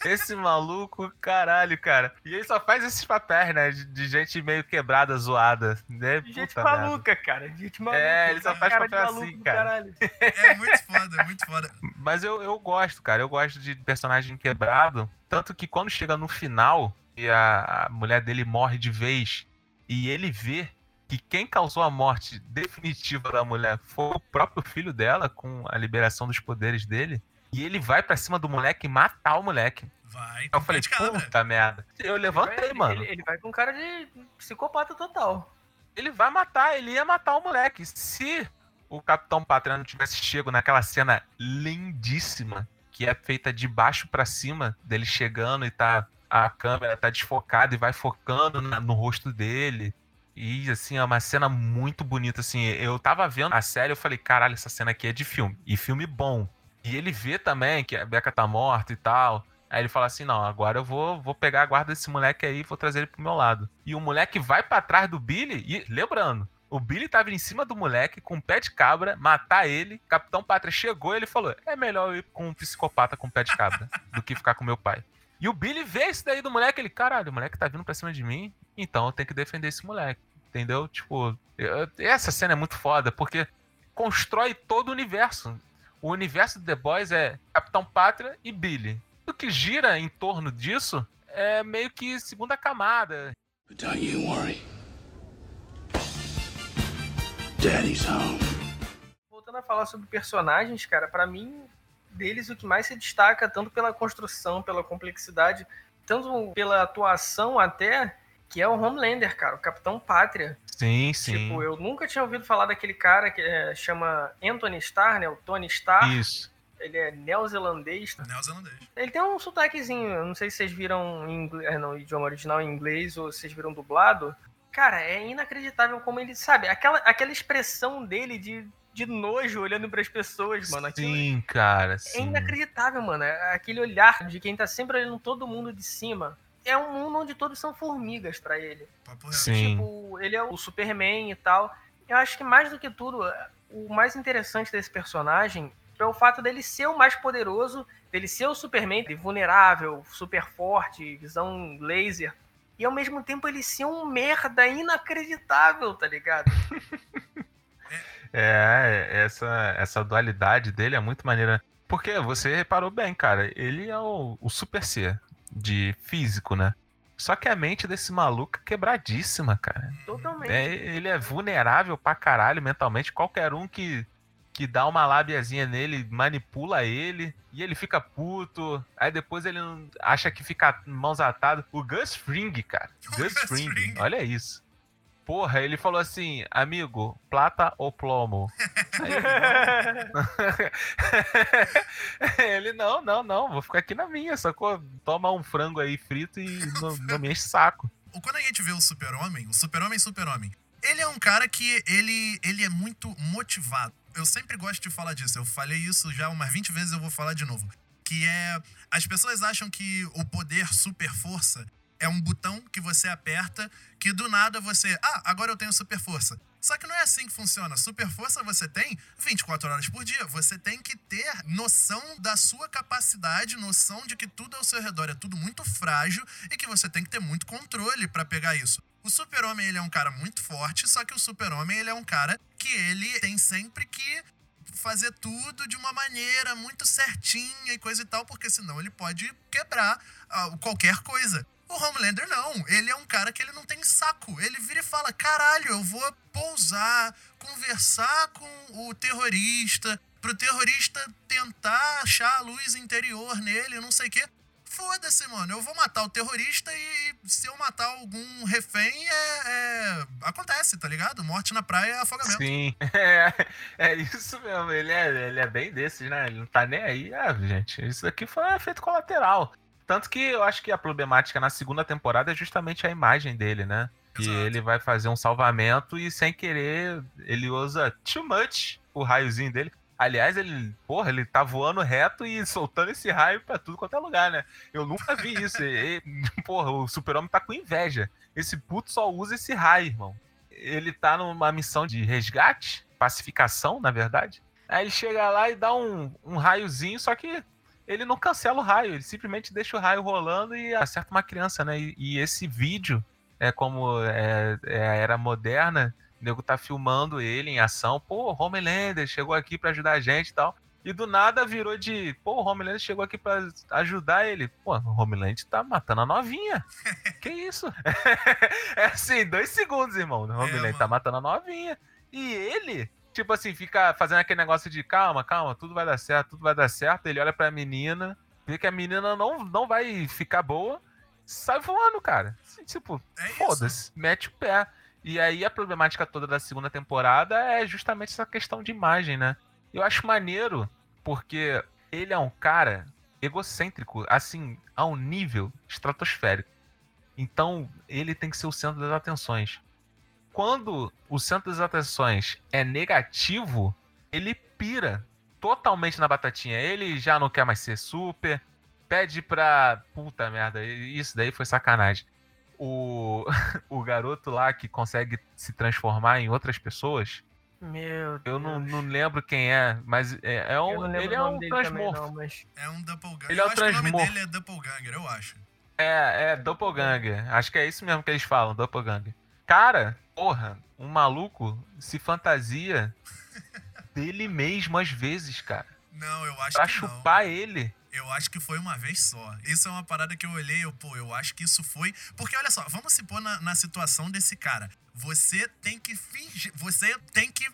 Esse maluco, caralho, cara. E ele só faz esses papéis, né? De, de gente meio quebrada, zoada. Né? De gente maluca, merda. cara. De gente maluca. É, ele só faz papel assim, cara. É muito foda, é muito foda. Mas eu, eu gosto, cara. Eu gosto de personagem quebrado. Tanto que quando chega no final e a, a mulher dele morre de vez e ele vê que quem causou a morte definitiva da mulher foi o próprio filho dela, com a liberação dos poderes dele. E ele vai para cima do moleque e matar o moleque. Vai. Eu falei, puta merda. Eu levantei, ele vai, mano. Ele, ele, vai com cara de psicopata total. Ele vai matar, ele ia matar o moleque. Se o Capitão Pátria não tivesse chego naquela cena lindíssima, que é feita de baixo para cima, dele chegando e tá. A câmera tá desfocada e vai focando na, no rosto dele. E, assim, é uma cena muito bonita, assim. Eu tava vendo a série, eu falei, caralho, essa cena aqui é de filme. E filme bom. E ele vê também que a Becca tá morta e tal. Aí ele fala assim: não, agora eu vou, vou pegar a guarda desse moleque aí e vou trazer ele pro meu lado. E o moleque vai para trás do Billy, e lembrando, o Billy tava em cima do moleque com um pé de cabra, matar ele. Capitão Pátria chegou e ele falou: é melhor ir com um psicopata com um pé de cabra do que ficar com meu pai. E o Billy vê isso daí do moleque, ele, caralho, o moleque tá vindo pra cima de mim, então eu tenho que defender esse moleque. Entendeu? Tipo, eu, essa cena é muito foda, porque constrói todo o universo. O universo de The Boys é Capitão Pátria e Billy. O que gira em torno disso é meio que segunda camada. But don't you worry. Daddy's home. Voltando a falar sobre personagens, cara, para mim, deles o que mais se destaca, tanto pela construção, pela complexidade, tanto pela atuação até, que é o Homelander, cara, o Capitão Pátria. Sim, sim. Tipo, eu nunca tinha ouvido falar daquele cara que é, chama Anthony Starr, né? O Tony Starr. Isso. Ele é neozelandês. Neozelandês. Ele tem um sotaquezinho, não sei se vocês viram em inglês, é, no idioma original em inglês ou vocês viram dublado. Cara, é inacreditável como ele sabe. Aquela, aquela expressão dele de, de nojo olhando para as pessoas, mano. Sim, cara. Sim. É inacreditável, mano. É aquele olhar de quem tá sempre olhando todo mundo de cima é um mundo onde todos são formigas para ele. Sim. Tipo, ele é o Superman e tal. Eu acho que mais do que tudo, o mais interessante desse personagem é o fato dele ser o mais poderoso, dele ser o Superman vulnerável, super forte, visão laser. e ao mesmo tempo ele ser um merda inacreditável, tá ligado? É, essa, essa dualidade dele é muito maneira. Porque você reparou bem, cara, ele é o, o super ser de físico, né? Só que a mente desse maluco é quebradíssima, cara. Totalmente. É, ele é vulnerável pra caralho mentalmente. Qualquer um que, que dá uma lábiazinha nele manipula ele e ele fica puto. Aí depois ele não- acha que fica mãos atadas. O Gus Fring, cara. Gus Fring. olha isso. Porra, ele falou assim, amigo, plata ou plomo? Aí ele, não, não, não, vou ficar aqui na minha, sacou? Toma um frango aí frito e não, não me enche saco. Quando a gente vê o super-homem, o super-homem super-homem, ele é um cara que ele, ele é muito motivado. Eu sempre gosto de falar disso. Eu falei isso já umas 20 vezes, eu vou falar de novo. Que é. As pessoas acham que o poder super força é um botão que você aperta que do nada você. Ah, agora eu tenho super força. Só que não é assim que funciona. Super força você tem 24 horas por dia. Você tem que ter noção da sua capacidade, noção de que tudo ao seu redor é tudo muito frágil e que você tem que ter muito controle pra pegar isso. O super-homem, ele é um cara muito forte, só que o super-homem, ele é um cara que ele tem sempre que fazer tudo de uma maneira muito certinha e coisa e tal, porque senão ele pode quebrar ah, qualquer coisa. O Homelander não, ele é um cara que ele não tem saco. Ele vira e fala: caralho, eu vou pousar, conversar com o terrorista, pro terrorista tentar achar a luz interior nele, não sei o quê. Foda-se, mano. Eu vou matar o terrorista e se eu matar algum refém, é, é- acontece, tá ligado? Morte na praia é afogamento. Sim, é, é isso mesmo. Ele é, ele é bem desses, né? Ele não tá nem aí. Ah, gente, isso aqui foi um efeito colateral. Tanto que eu acho que a problemática na segunda temporada é justamente a imagem dele, né? Que Exato. ele vai fazer um salvamento e sem querer ele usa too much o raiozinho dele. Aliás, ele, porra, ele tá voando reto e soltando esse raio pra tudo quanto é lugar, né? Eu nunca vi isso. E- e, porra, o super-homem tá com inveja. Esse puto só usa esse raio, irmão. Ele tá numa missão de resgate, pacificação, na verdade. Aí ele chega lá e dá um, um raiozinho, só que ele não cancela o raio, ele simplesmente deixa o raio rolando e acerta uma criança, né? E, e esse vídeo, é como é, é a era moderna, o nego tá filmando ele em ação. Pô, Homelander chegou aqui pra ajudar a gente e tal. E do nada virou de, pô, o Homelander chegou aqui pra ajudar ele. Pô, o Homelander tá matando a novinha. que isso? é assim, dois segundos, irmão. O Homelander mano. tá matando a novinha. E ele, tipo assim, fica fazendo aquele negócio de calma, calma, tudo vai dar certo, tudo vai dar certo. Ele olha pra menina, vê que a menina não, não vai ficar boa, sai voando, cara. Tipo, É foda-se, mete o pé. E aí a problemática toda da segunda temporada é justamente essa questão de imagem, né? Eu acho maneiro porque ele é um cara egocêntrico, assim, a um nível estratosférico. Então, ele tem que ser o centro das atenções. Quando o centro das atenções é negativo, ele pira totalmente na batatinha. Ele já não quer mais ser super, pede pra. Puta merda, isso daí foi sacanagem. O, o garoto lá que consegue se transformar em outras pessoas, Meu Deus. eu não, não lembro quem é, mas é, é um, ele é um transmorfo. não, mas... É um doppelganger. Ele é eu o acho que o nome transmorfo. dele é doppelganger, eu acho. É, é Doppelganger. Acho que é isso mesmo que eles falam, Doppelganger. Cara, porra, um maluco se fantasia dele mesmo às vezes, cara. Não, eu acho Pra que não. chupar ele. Eu acho que foi uma vez só. Isso é uma parada que eu olhei, eu, pô, eu acho que isso foi. Porque olha só, vamos se pôr na, na situação desse cara. Você tem que fingir. Você tem que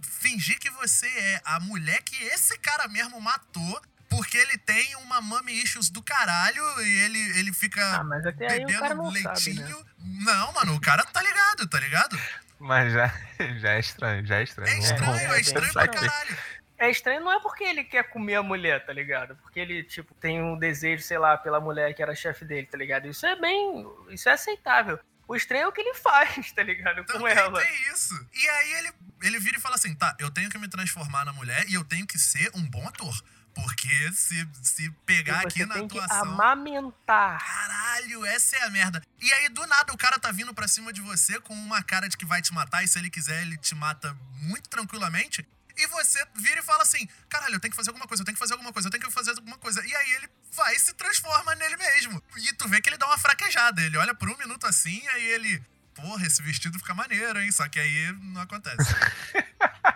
fingir que você é a mulher que esse cara mesmo matou. Porque ele tem uma mami issues do caralho e ele, ele fica Ah, mas até aí o bebendo cara não leitinho. sabe, né? Não, mano, o cara tá ligado, tá ligado? Mas já, já é estranho, já é estranho. É estranho, vamos é estranho pra caralho. É estranho não é porque ele quer comer a mulher, tá ligado? Porque ele, tipo, tem um desejo, sei lá, pela mulher que era chefe dele, tá ligado? Isso é bem... Isso é aceitável. O estranho é o que ele faz, tá ligado? Com Também ela. tem isso. E aí ele, ele vira e fala assim: tá, eu tenho que me transformar na mulher e eu tenho que ser um bom ator. Porque se, se pegar você aqui na tem que amamentar. Caralho, essa é a merda. E aí, do nada, o cara tá vindo pra cima de você com uma cara de que vai te matar, e se ele quiser, ele te mata muito tranquilamente. E você vira e fala assim: caralho, eu tenho que fazer alguma coisa, eu tenho que fazer alguma coisa, eu tenho que fazer alguma coisa. E aí ele vai e se transforma nele mesmo. E tu vê que ele dá uma fraquejada. Ele olha por um minuto assim, aí ele. Porra, esse vestido fica maneiro, hein? Só que aí não acontece.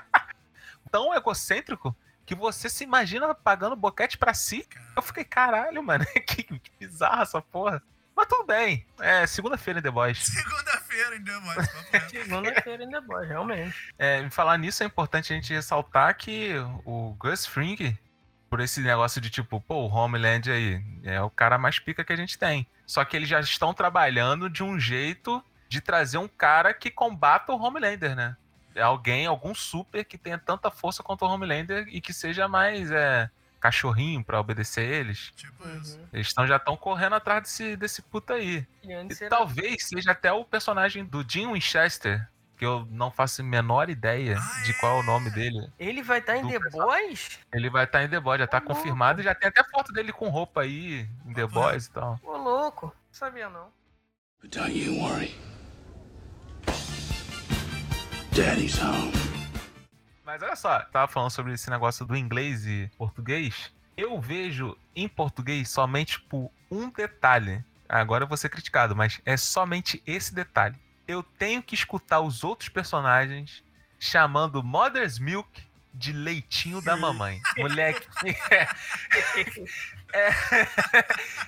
Tão egocêntrico que você se imagina pagando boquete pra si. Eu fiquei, caralho, mano, que, que bizarra essa porra. Mas tudo bem. É segunda-feira em The Boys. Segunda-feira em The Boys. Segunda-feira em The Boys, realmente. É, falar nisso, é importante a gente ressaltar que o Gus Fring, por esse negócio de tipo, pô, o Homeland aí é o cara mais pica que a gente tem. Só que eles já estão trabalhando de um jeito de trazer um cara que combata o Homelander, né? É alguém, algum super que tenha tanta força quanto o Homelander e que seja mais é, cachorrinho pra obedecer eles. Tipo isso. Uhum. Eles estão já estão correndo atrás desse, desse puta aí. E E talvez seja até o personagem do Jim Winchester, que eu não faço a menor ideia Ah, de qual é o é? nome dele. Ele vai estar em do The. Boys? Ele vai estar em The Boys, já tá Ô, louco. confirmado e já tem até foto dele com roupa aí em The Boys e tal. Ô, louco. Não sabia, não. But don't you worry. Daddy's home. Mas olha só, tava falando sobre esse negócio do inglês e português. Eu vejo em português somente por um detalhe. Agora eu vou ser criticado, mas é somente esse detalhe. Eu tenho que escutar os outros personagens chamando Mother's Milk de leitinho da mamãe. Moleque, é,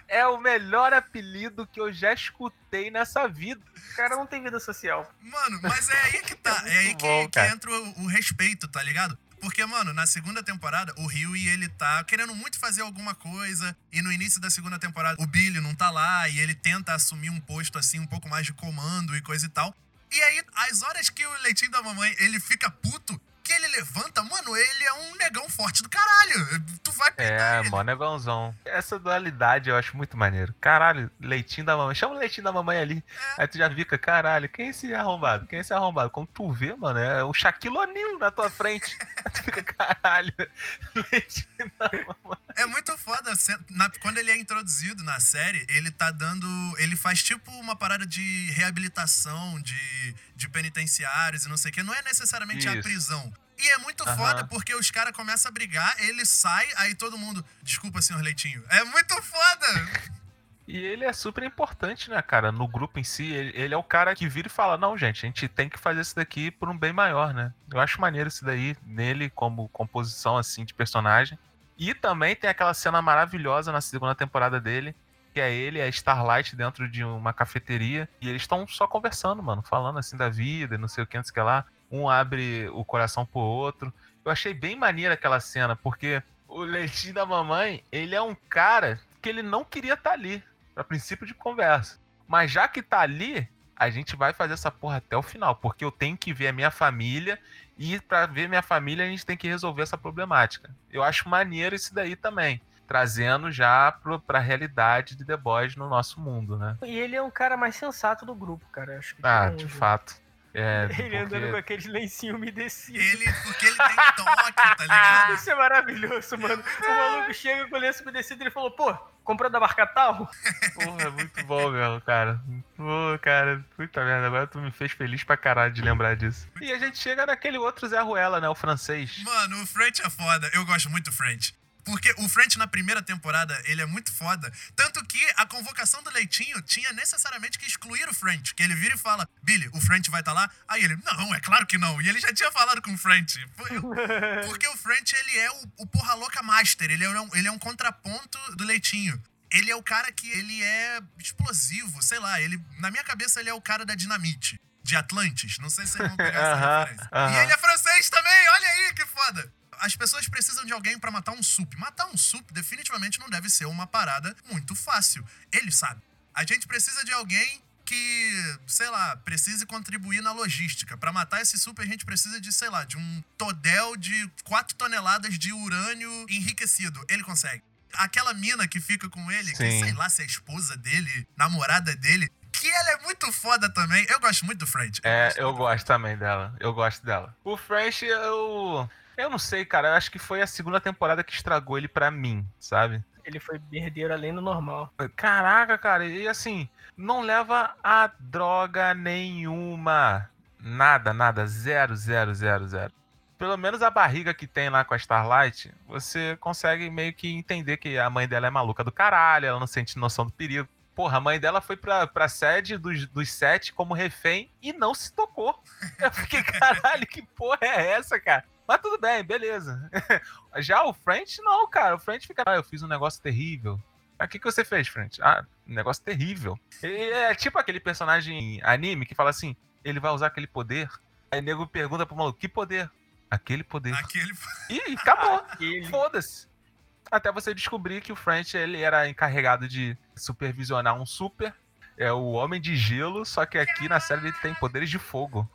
é, é o melhor apelido que eu já escutei nessa vida. O cara não tem vida social. Mano, mas é aí que tá. É aí muito que, bom, que entra o, o respeito, tá ligado? Porque, mano, na segunda temporada, o Huey, ele tá querendo muito fazer alguma coisa. E no início da segunda temporada, o Billy não tá lá. E ele tenta assumir um posto, assim, um pouco mais de comando e coisa e tal. E aí, as horas que o leitinho da mamãe, ele fica puto, que ele levanta, mano, ele é um negão forte do caralho. Tu vai pegar É, ele. mano, é gonzão. Essa dualidade eu acho muito maneiro. Caralho, leitinho da mamãe. Chama o leitinho da mamãe ali. Aí tu já fica, caralho, quem é esse arrombado? Quem é esse arrombado? Quando tu vê, mano, é o Shaquille O'Neal na tua frente. Aí tu fica, caralho, leitinho da mamãe. É muito foda. na- quando ele é introduzido na série, ele tá dando. Ele faz tipo uma parada de reabilitação de, de penitenciários e não sei o que. Não é necessariamente a Isso. prisão. E é muito Aham. foda porque os caras começam a brigar, ele sai, aí todo mundo. Desculpa, senhor Leitinho. É muito foda! E ele é super importante, né, cara? No grupo em si, ele, ele é o cara que vira e fala: Não, gente, a gente tem que fazer isso daqui por um bem maior, né? Eu acho maneiro isso daí, nele, como composição, assim, de personagem. E também tem aquela cena maravilhosa na segunda temporada dele, que é ele e a Starlight dentro de uma cafeteria. E eles estão só conversando, mano, falando assim da vida, e não sei o que, não sei o que lá. Um abre o coração pro outro. Eu achei bem maneira aquela cena, porque o leitinho da mamãe, ele é um cara que ele não queria estar ali, pra princípio de conversa. Mas já que tá ali, a gente vai fazer essa porra até o final, porque eu tenho que ver a minha família e pra ver minha família a gente tem que resolver essa problemática. Eu acho maneiro isso daí também, trazendo já pro, pra realidade de The Boys no nosso mundo, né? E ele é um cara mais sensato do grupo, cara. Acho que Ah, de fato. É, Ele porque- andando com aqueles lencinhos umedecidos. Ele, porque ele tem toque, tá ligado? Isso é maravilhoso, mano. O maluco chega com o lenço umedecido e ele falou, pô, comprou da marca tal? Porra, é muito bom mesmo, cara. Pô, cara, puta merda, agora tu me fez feliz pra caralho de lembrar disso. E a gente chega naquele outro Zé Ruela, né? O francês. Mano, o French é foda. Eu gosto muito do French. Porque o French na primeira temporada, ele é muito foda. Tanto que a convocação do Leitinho tinha necessariamente que excluir o French. Que ele vira e fala, Billy, o French vai estar lá? Aí ele, não, é claro que não. E ele já tinha falado com o French. Por- Porque o French, ele é o, o porra louca master. Ele é, um, ele é um contraponto do Leitinho. Ele é o cara que ele é explosivo, sei lá. Ele, na minha cabeça, ele é o cara da dinamite. De Atlantis. Não sei se vocês vão pegar essa referência. E ele é francês também, olha aí que foda. As pessoas precisam de alguém pra matar um sup. Matar um sup definitivamente não deve ser uma parada muito fácil. Ele sabe. A gente precisa de alguém que, sei lá, precise contribuir na logística. Pra matar esse sup, a gente precisa de, sei lá, de um todel de 4 toneladas de urânio enriquecido. Ele consegue. Aquela mina que fica com ele, que Sim. sei lá se é a esposa dele, namorada dele, que ela é muito foda também. Eu gosto muito do Fred. É, gosto eu gosto também dela. Eu gosto dela. O French, eu. Eu não sei, cara. Eu acho que foi a segunda temporada que estragou ele pra mim, sabe? Ele foi herdeiro além do normal. Caraca, cara, e assim, não leva a droga nenhuma. Nada, nada. Zero, zero, zero, zero. Pelo menos a barriga que tem lá com a Starlight, você consegue meio que entender que a mãe dela é maluca do caralho, ela não sente noção do perigo. Porra, a mãe dela foi pra, pra sede dos, dos sete como refém e não se tocou. Eu fiquei, caralho, que porra é essa, cara? Mas tudo bem, beleza. Já o French, não, cara. O French fica, ah, eu fiz um negócio terrível. Ah, o que, que você fez, French? Ah, um negócio terrível. E é tipo aquele personagem anime que fala assim, ele vai usar aquele poder. Aí o nego pergunta pro maluco, que poder? Aquele poder. Aquele. E acabou. Foda-se. Até você descobrir que o French ele era encarregado de supervisionar um super. É o Homem de Gelo, só que aqui na série ele tem poderes de fogo.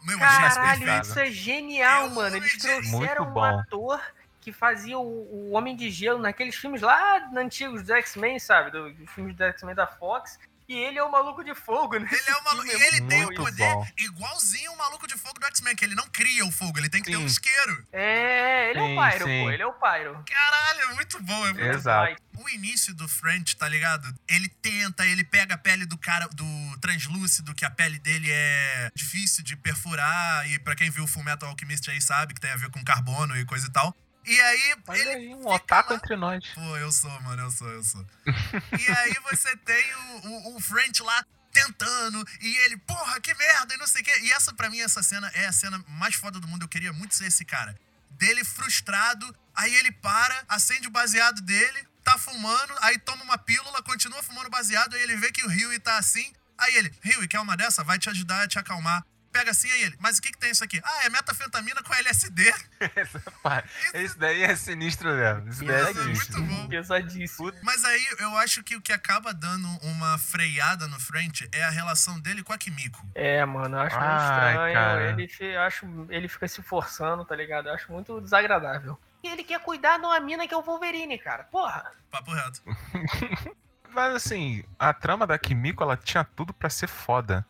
Caralho, isso é genial, É mano. Eles trouxeram Muito um ator que fazia o, o Homem de Gelo naqueles filmes lá antigos do X-Men, sabe? Do- Dos filmes do X-Men da Fox. E ele é o maluco de fogo, né? Ele é o maluco. E ele tem o Muito poder bom. igualzinho o maluco de fogo do X-Men, que ele não cria o fogo, ele tem que ter um Sim. isqueiro. É, ele é Sim, o Pyro, sim. pô. Ele é o Pyro. Caralho, é muito bom. É muito Exato. O início do French, tá ligado? Ele tenta, ele pega a pele do cara, do translúcido, que a pele dele é difícil de perfurar. E pra quem viu o Fullmetal Alchemist aí sabe que tem a ver com carbono e coisa e tal. E aí, Olha ele aí, um otaku lá- entre nós. Pô, eu sou, mano, eu sou, eu sou. e aí você tem o, o, o French lá tentando, e ele, porra, que merda, e não sei o quê. E essa, pra mim, essa cena é a cena mais foda do mundo. Eu queria muito ser esse cara. Dele frustrado, aí ele para, acende o baseado dele, tá fumando, aí toma uma pílula, continua fumando baseado, aí ele vê que o Rio tá assim. Aí ele, Rio, quer uma dessa? Vai te ajudar a te acalmar. Pega assim, aí ele, mas o que que tem isso aqui? Ah, é metafetamina com LSD. Esse daí é sinistro mesmo. Esse daí é Isso é muito sinistro. bom. Pesadíssimo. Mas aí eu acho que o que acaba dando uma freada no French é a relação dele com a Kimiko. É, mano, eu acho muito Ai, estranho. cara. Ele, acho, ele fica se forçando, tá ligado? Eu acho muito desagradável. E ele quer cuidar de uma mina que é o Wolverine, cara. Porra. Papo reto. Mas assim, a trama da Kimiko, ela tinha tudo pra ser foda.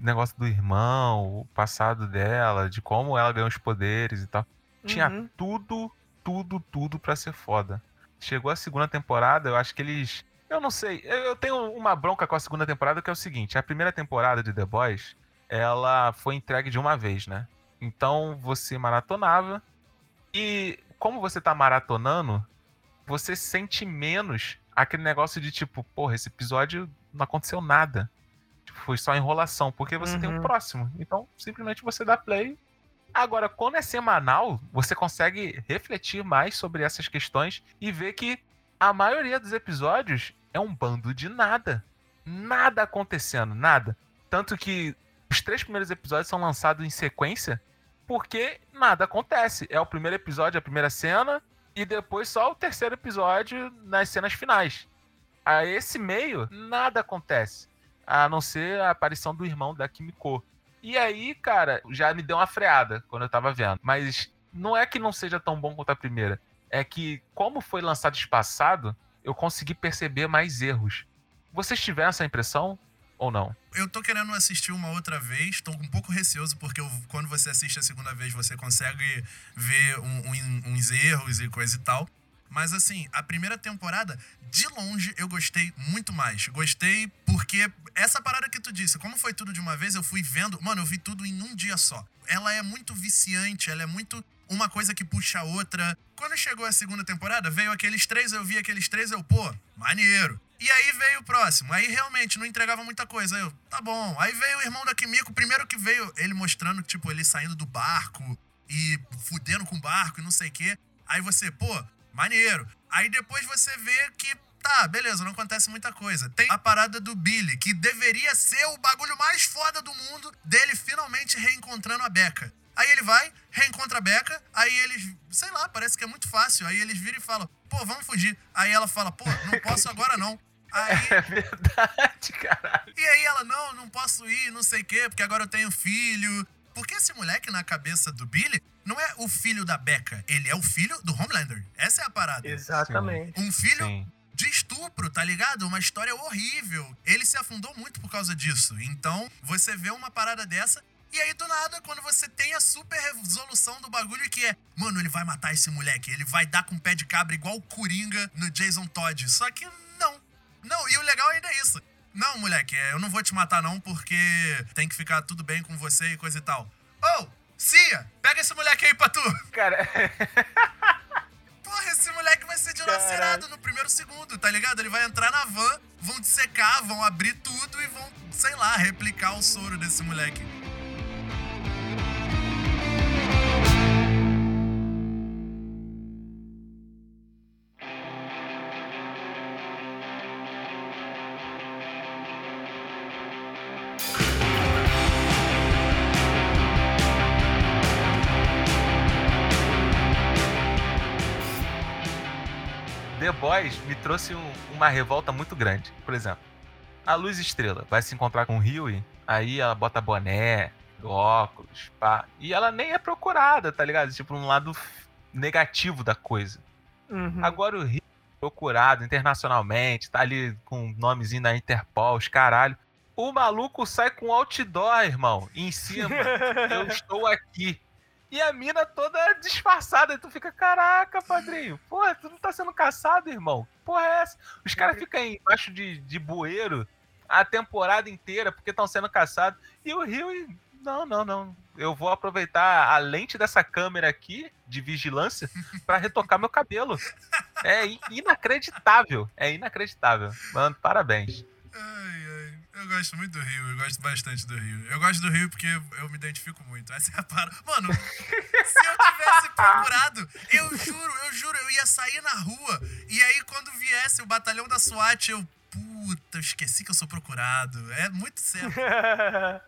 Negócio do irmão, o passado dela, de como ela ganhou os poderes e tal. Tinha Uhum. tudo, tudo, tudo pra ser foda. Chegou a segunda temporada, eu acho que eles. Eu não sei, eu tenho uma bronca com a segunda temporada que é o seguinte: a primeira temporada de The Boys, ela foi entregue de uma vez, né? Então você maratonava e como você tá maratonando, você sente menos aquele negócio de tipo, porra, esse episódio não aconteceu nada. Foi só enrolação, porque você tem um Uhum. próximo. Então, simplesmente você dá play. Agora, quando é semanal, você consegue refletir mais sobre essas questões e ver que a maioria dos episódios é um bando de nada. Nada acontecendo, nada. Tanto que os três primeiros episódios são lançados em sequência porque nada acontece. É o primeiro episódio, a primeira cena, e depois só o terceiro episódio nas cenas finais. A esse meio, nada acontece. A não ser a aparição do irmão da Kimiko. E aí, cara, já me deu uma freada quando eu tava vendo. Mas não é que não seja tão bom quanto a primeira. É que, como foi lançado espaçado, eu consegui perceber mais erros. Vocês tiveram essa impressão ou não? Eu tô querendo assistir uma outra vez, tô um pouco receoso, porque eu- quando você assiste a segunda vez, você consegue ver um- um- uns erros e coisa e tal. Mas assim, a primeira temporada, de longe, eu gostei muito mais. Gostei porque essa parada que tu disse, como foi tudo de uma vez, eu fui vendo. Mano, eu vi tudo em um dia só. Ela é muito viciante, ela é muito uma coisa que puxa a outra. Quando chegou a segunda temporada, veio aqueles três, eu vi aqueles três, eu, pô, maneiro. E aí veio o próximo. Aí realmente não entregava muita coisa. Eu, tá bom. Aí veio o irmão da Kimiko, primeiro que veio ele mostrando, tipo, ele saindo do barco e fudendo com o barco e não sei o quê. Aí você, pô, maneiro. Aí depois você vê que, tá, beleza, não acontece muita coisa. Tem a parada do Billy, que deveria ser o bagulho mais foda do mundo, dele finalmente reencontrando a Becca. Aí ele vai, reencontra a Becca, aí eles, sei lá, parece que é muito fácil. Aí eles viram e falam, pô, vamos fugir. Aí ela fala, pô, não posso agora não. Aí, É verdade, caralho. e aí ela, não, não posso ir, não sei o quê, porque agora eu tenho filho. Porque esse moleque na cabeça do Billy não é o filho da Becca, ele é o filho do Homelander. Essa é a parada. Exatamente. Um filho Sim. de estupro, tá ligado? Uma história horrível. Ele se afundou muito por causa disso. Então, você vê uma parada dessa. E aí, do nada, quando você tem a super resolução do bagulho que é, mano, ele vai matar esse moleque, ele vai dar com o pé de cabra igual o Coringa no Jason Todd. Só que não. Não, e o legal ainda é isso. Não, moleque, eu não vou te matar não, porque tem que ficar tudo bem com você e coisa e tal. Ô, Cia, pega esse moleque aí pra tu. Cara, Porra, esse moleque vai ser dilacerado no primeiro segundo, tá ligado? Ele vai entrar na van, vão dissecar, vão abrir tudo e vão, sei lá, replicar o soro desse moleque. Trouxe um- uma revolta muito grande. Por exemplo, a Luz Estrela vai se encontrar com o Huey, aí ela bota boné, óculos, pá. E ela nem é procurada, tá ligado? Tipo, um lado negativo da coisa. Uhum. Agora o Rio procurado internacionalmente, tá ali com o nomezinho da Interpol, os caralho. O maluco sai com outdoor, irmão, em cima. eu estou aqui. E a mina toda disfarçada. E tu fica, caraca, padrinho. Porra, tu não tá sendo caçado, irmão? Porra, é essa? Os caras ficam embaixo de, de bueiro a temporada inteira porque estão sendo caçados. E o Rio, não, não, não. Eu vou aproveitar a lente dessa câmera aqui de vigilância pra retocar meu cabelo. É in- inacreditável. É inacreditável. Mano, parabéns. Ai, ai. Eu gosto muito do Rio, eu gosto bastante do Rio. Eu gosto do Rio porque eu me identifico muito. Essa é a parada. Mano, se eu tivesse procurado, eu juro, eu juro, eu ia sair na rua. E aí, quando viesse o batalhão da SWAT, eu. Puta, eu esqueci que eu sou procurado. É muito certo.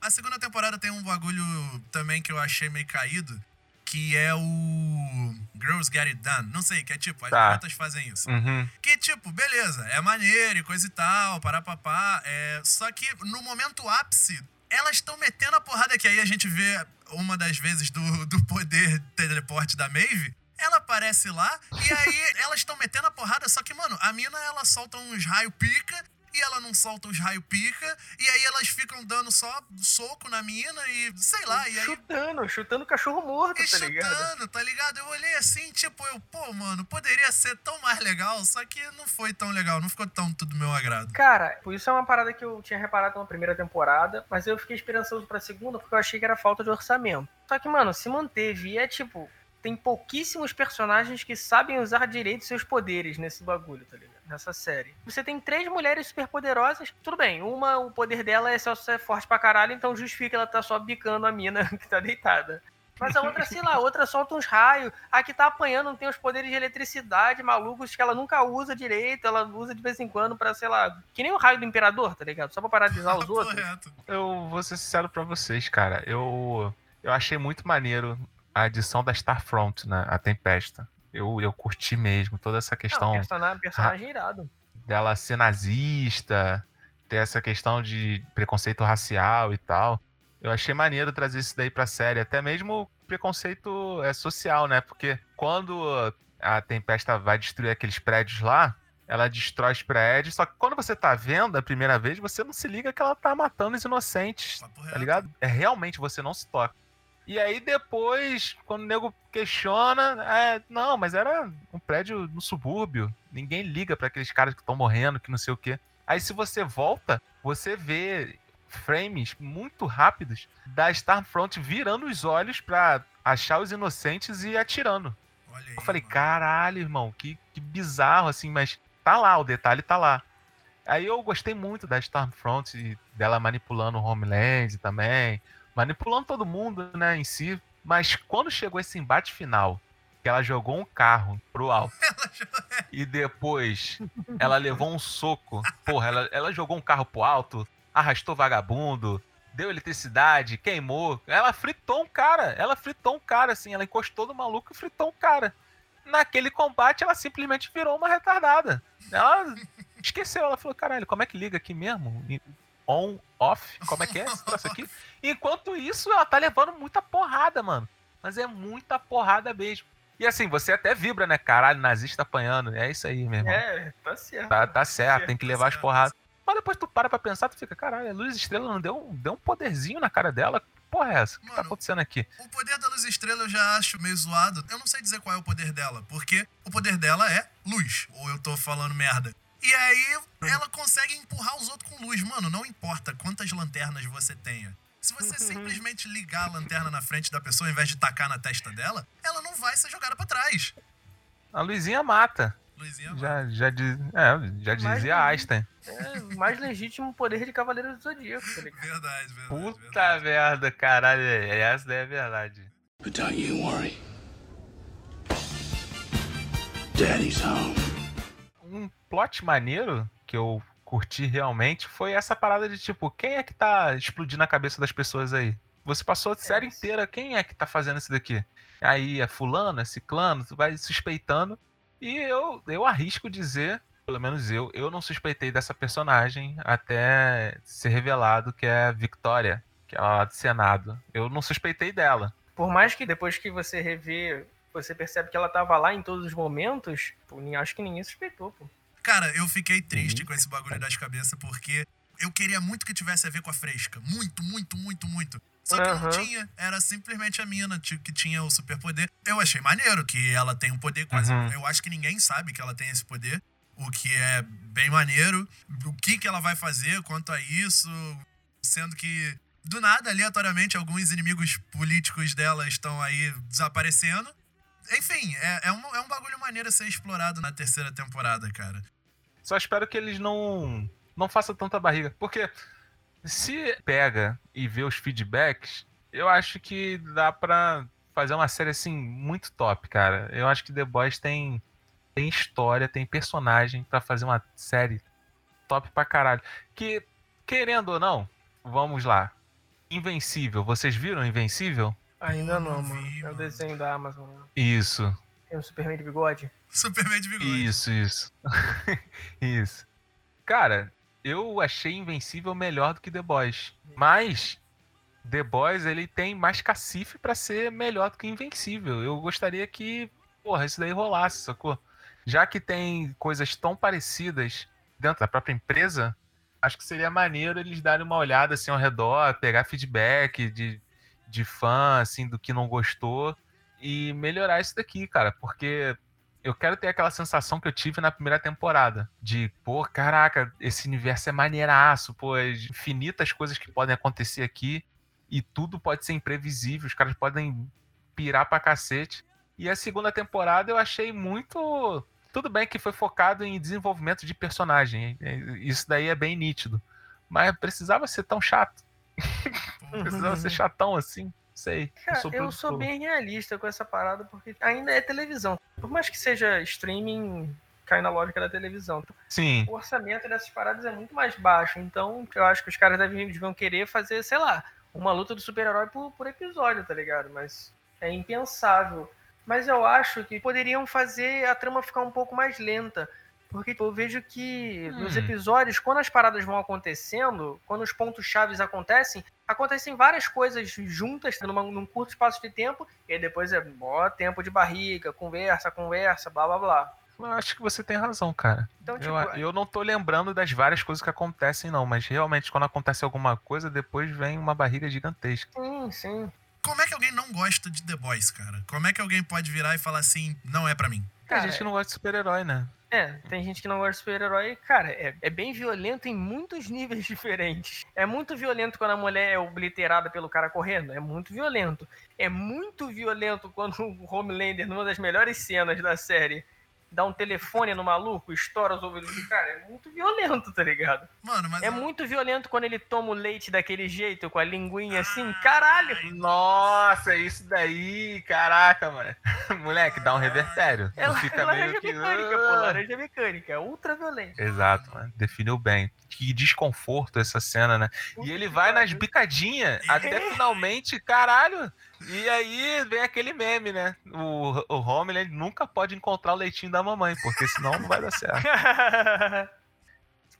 A segunda temporada tem um bagulho também que eu achei meio caído. Que é o Girls Get It Done. Não sei, que é tipo, as Tá. garotas fazem isso. Uhum. Que, tipo, beleza, é maneiro e coisa e tal, pará papá. É... Só que no momento ápice, elas estão metendo a porrada que aí a gente vê uma das vezes do, do poder teleporte da Maeve. Ela aparece lá e aí elas estão metendo a porrada, só que, mano, a mina ela solta uns raio pica e ela não solta os raio pica e aí elas ficam dando só soco na mina e sei lá, e aí chutando, chutando cachorro morto, e tá ligado? chutando, tá ligado? Eu olhei assim, tipo, eu, pô, mano, poderia ser tão mais legal, só que não foi tão legal, não ficou tão tudo do meu agrado. Cara, isso é uma parada que eu tinha reparado na primeira temporada, mas eu fiquei esperançoso pra segunda porque eu achei que era falta de orçamento. Só que, mano, se manteve e é tipo, tem pouquíssimos personagens que sabem usar direito seus poderes nesse bagulho, tá ligado? Nessa série. Você tem três mulheres superpoderosas, tudo bem, uma, o poder dela é só ser forte pra caralho, então justifica ela tá só bicando a mina que tá deitada. Mas a outra, sei lá, a outra solta uns raios. A que tá apanhando não tem os poderes de eletricidade malucos que ela nunca usa direito. Ela usa de vez em quando pra, sei lá, que nem o raio do imperador, tá ligado? Só pra paralisar os outros. Eu vou ser sincero pra vocês, cara. Eu, eu achei muito maneiro a adição da Starfront, né? A Tempesta. Eu, eu curti mesmo toda essa Não, questão personagem, personagem irado. dela ser nazista, ter essa questão de preconceito racial e tal. Eu achei maneiro trazer isso daí pra série, até mesmo preconceito é, social, né? Porque quando a Tempesta vai destruir aqueles prédios lá, ela destrói os prédios, só que quando você tá vendo a primeira vez, você não se liga que ela tá matando os inocentes, tá ligado? É realmente você não se toca. E aí depois, quando o nego questiona, é, não, mas era um prédio no subúrbio. Ninguém liga pra aqueles caras que estão morrendo, que não sei o quê. Aí se você volta, você vê frames muito rápidos da Starfront virando os olhos pra achar os inocentes e atirando. Aí, Eu falei, mano. caralho, irmão, que, que bizarro, assim, mas tá lá, o detalhe tá lá. Aí eu gostei muito da Stormfront, dela manipulando o Homeland também, manipulando todo mundo, né, em si. Mas quando chegou esse embate final, que ela jogou um carro pro alto e depois ela levou um soco, porra, ela, ela jogou um carro pro alto, arrastou vagabundo, deu eletricidade, queimou. Ela fritou um cara, ela fritou um cara, assim, ela encostou no maluco e fritou um cara. Naquele combate, ela simplesmente virou uma retardada. Ela esqueceu, ela falou, caralho, como é que liga aqui mesmo? On, off, como é que é esse troço aqui? Enquanto isso, ela tá levando muita porrada, mano. Mas é muita porrada mesmo. E assim, você até vibra, né? Caralho, nazista apanhando. É isso aí, meu irmão. É, tá certo. Tá, tá certo, tem que levar as certo. porradas. Mas depois tu para pra pensar, tu fica, caralho, a Luz Estrela não deu, um- deu um poderzinho na cara dela? Que porra é essa? O que tá acontecendo aqui? O poder da luz estrela eu já acho meio zoado. Eu não sei dizer qual é o poder dela, porque o poder dela é luz. Ou eu tô falando merda. E aí ela consegue empurrar os outros com luz. Mano, não importa quantas lanternas você tenha. Se você simplesmente ligar a lanterna na frente da pessoa, ao invés de tacar na testa dela, ela não vai ser jogada pra trás. A Luizinha mata. Luizinha mata. Já, já, diz, é, já Mas dizia Einstein. É o mais legítimo poder de Cavaleiro do Zodíaco, tá ligado? Verdade, verdade. Puta verdade. merda, caralho. é- Essa daí é verdade. But don't you worry. Daddy's home. Um plot maneiro que eu curti realmente foi essa parada de tipo, quem é que tá explodindo a cabeça das pessoas aí? Você passou a série isso. inteira, quem é que tá fazendo isso daqui? Aí é fulano, é ciclano, tu vai suspeitando. E eu, eu arrisco dizer, pelo menos eu, eu não suspeitei dessa personagem até ser revelado que é a Victoria, que é lá do Senado. Eu não suspeitei dela. Por mais que depois que você revê, você percebe que ela tava lá em todos os momentos, pô, nem- acho que ninguém suspeitou, pô. Cara, eu fiquei triste com esse bagulho das cabeças, porque eu queria muito que tivesse a ver com a fresca. Muito, muito, muito, muito. Só que não Aham. tinha. Era simplesmente a mina que tinha o superpoder. Eu achei maneiro que ela tem um poder quase. Uhum. Eu acho que ninguém sabe que ela tem esse poder. O que é bem maneiro. O que, que ela vai fazer quanto a isso. Sendo que, do nada, aleatoriamente, alguns inimigos políticos dela estão aí desaparecendo. Enfim, é, é, um, é um bagulho maneiro a ser explorado na terceira temporada, cara. Só espero que eles não não façam tanta barriga, porque se pega e vê os feedbacks, eu acho que dá pra fazer uma série assim muito top, cara. Eu acho que The Boys tem tem história, tem personagem pra fazer uma série top pra caralho. Que querendo ou não, vamos lá. Invencível, vocês viram Invencível? Ainda não, mano. vi, É o desenho da Amazon. né? Isso. Tem o Superman de bigode. Superman de bigode. Isso, isso. isso. Cara, eu achei Invencível melhor do que The Boys. Mas The Boys, ele tem mais cacife pra ser melhor do que Invencível. Eu gostaria que, porra, isso daí rolasse, sacou? Já que tem coisas tão parecidas dentro da própria empresa, acho que seria maneiro eles darem uma olhada assim ao redor, pegar feedback de, de fã, assim, do que não gostou e melhorar isso daqui, cara, porque eu quero ter aquela sensação que eu tive na primeira temporada. De, pô, caraca, esse universo é maneiraço, pô, as infinitas coisas que podem acontecer aqui e tudo pode ser imprevisível, os caras podem pirar pra cacete. E a segunda temporada eu achei muito. Tudo bem que foi focado em desenvolvimento de personagem, isso daí é bem nítido. Mas precisava ser tão chato. precisava ser chatão assim. Sei. Cara, eu produtor. sou bem realista com essa parada, porque ainda é televisão. Por mais que seja streaming, cai na lógica da televisão. Sim. O orçamento dessas paradas é muito mais baixo, então eu acho que os caras devem, deviam querer fazer, sei lá, uma luta do super-herói por, por episódio, tá ligado? Mas é impensável. Mas eu acho que poderiam fazer a trama ficar um pouco mais lenta. Porque eu vejo que nos Hum. episódios, quando as paradas vão acontecendo, quando os pontos chaves acontecem, acontecem várias coisas juntas numa- num curto espaço de tempo, e aí depois é mó tempo de barriga, conversa, conversa, blá blá blá. Eu acho que você tem razão, cara. Então, tipo, Eu, eu não tô lembrando das várias coisas que acontecem, não, mas realmente quando acontece alguma coisa, depois vem uma barriga gigantesca. sim, sim. Como é que alguém não gosta de The Boys, cara? Como é que alguém pode virar e falar assim, não é pra mim? Tem Cara, gente que não gosta de super-herói, né? É, tem gente que não gosta de super-herói. Cara, é, é bem violento em muitos níveis diferentes. É muito violento quando a mulher é obliterada pelo cara correndo. É muito violento. É muito violento quando o Homelander, numa das melhores cenas da série, dá um telefone no maluco, estoura os ouvidos do cara. É muito violento, tá ligado? Mano, mas. É muito violento quando ele toma o leite daquele jeito, com a linguinha assim. Caralho! Nossa, isso daí, caraca, mano. Moleque, dá um revertério. É fica laranja que. mecânica, pô. Laranja mecânica. É ultra violento. Exato, mano. Definiu bem. Que desconforto essa cena, né? E ele vai nas bicadinhas até finalmente, caralho. E aí vem aquele meme, né? O, o Homeland nunca pode encontrar o leitinho da mamãe, porque senão não vai dar certo.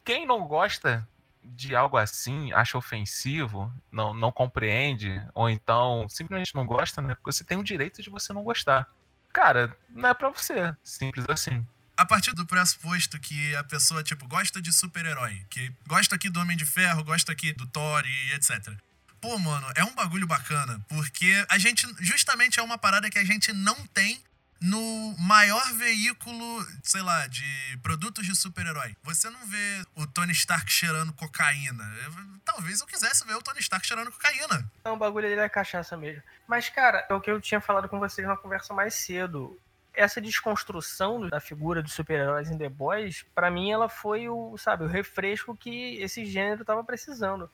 Quem não gosta de algo assim, acha ofensivo, não, não compreende, ou então simplesmente não gosta, né? Porque você tem o direito de você não gostar. Cara, não é pra você. Simples assim. A partir do pressuposto que a pessoa, tipo, gosta de super-herói, que gosta aqui do Homem de Ferro, gosta aqui do Thor e etc. Pô, mano, é um bagulho bacana, porque a gente, justamente é uma parada que a gente não tem no maior veículo, sei lá, de produtos de super-herói. Você não vê o Tony Stark cheirando cocaína. Eu- talvez eu quisesse ver o Tony Stark cheirando cocaína. Não, o bagulho dele é cachaça mesmo. Mas, cara, é o que eu tinha falado com vocês na conversa mais cedo. essa desconstrução da figura dos super-heróis em The Boys, pra mim ela foi o, sabe, o refresco que esse gênero tava precisando.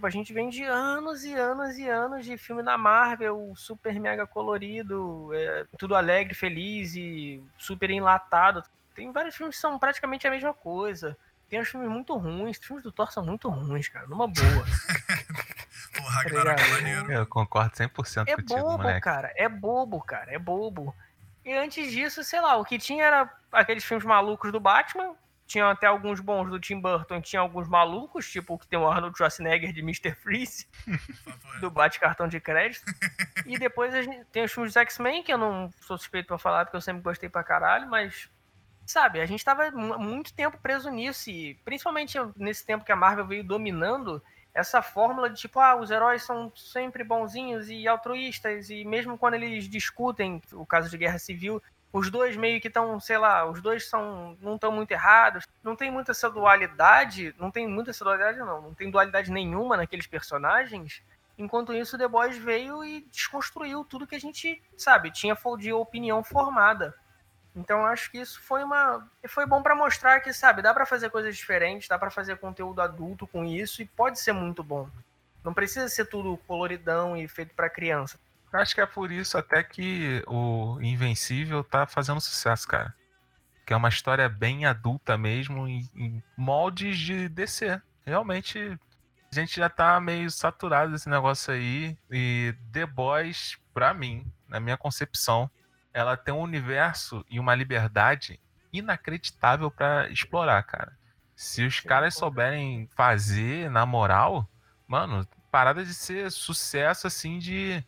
Tipo, A gente vem de anos e anos e anos de filme da Marvel, super mega colorido, é, tudo alegre, feliz e super enlatado. Tem vários filmes que são praticamente a mesma coisa. Tem uns filmes muito ruins, os filmes do Thor são muito ruins, cara, numa boa. Pô, Ragnarok é maneiro. Eu concordo 100% É contigo, bobo, moleque. cara. É bobo, cara. É bobo. E antes disso, sei lá, o que tinha era aqueles filmes malucos do Batman. Tinham até alguns bons do Tim Burton, tinha alguns malucos, tipo o que tem o Arnold Schwarzenegger de Mr. Freeze, do Bate Cartão de Crédito. e depois a gente tem os filmes dos X-Men, que eu não sou suspeito pra falar, porque eu sempre gostei pra caralho, mas. Sabe, a gente tava mu- muito tempo preso nisso, e principalmente nesse tempo que a Marvel veio dominando, essa fórmula de tipo, ah, os heróis são sempre bonzinhos e altruístas, e mesmo quando eles discutem o caso de guerra civil, os dois meio que estão, sei lá, os dois são não estão muito errados. Não tem muita essa dualidade, não tem muita essa dualidade não, não tem dualidade nenhuma naqueles personagens. Enquanto isso, The Boys veio e desconstruiu tudo que a gente, sabe, tinha de opinião formada. Então acho que isso foi uma foi bom pra mostrar que, sabe, dá pra fazer coisas diferentes, dá pra fazer conteúdo adulto com isso e pode ser muito bom. Não precisa ser tudo coloridão e feito pra criança. Acho que é por isso até que o Invencível tá fazendo sucesso, cara. Que é uma história bem adulta mesmo, em, em moldes de DC. Realmente, a gente já tá meio saturado desse negócio aí. E The Boys, pra mim, na minha concepção, ela tem um universo e uma liberdade inacreditável pra explorar, cara. Se os caras souberem fazer na moral, mano, parada de ser sucesso assim de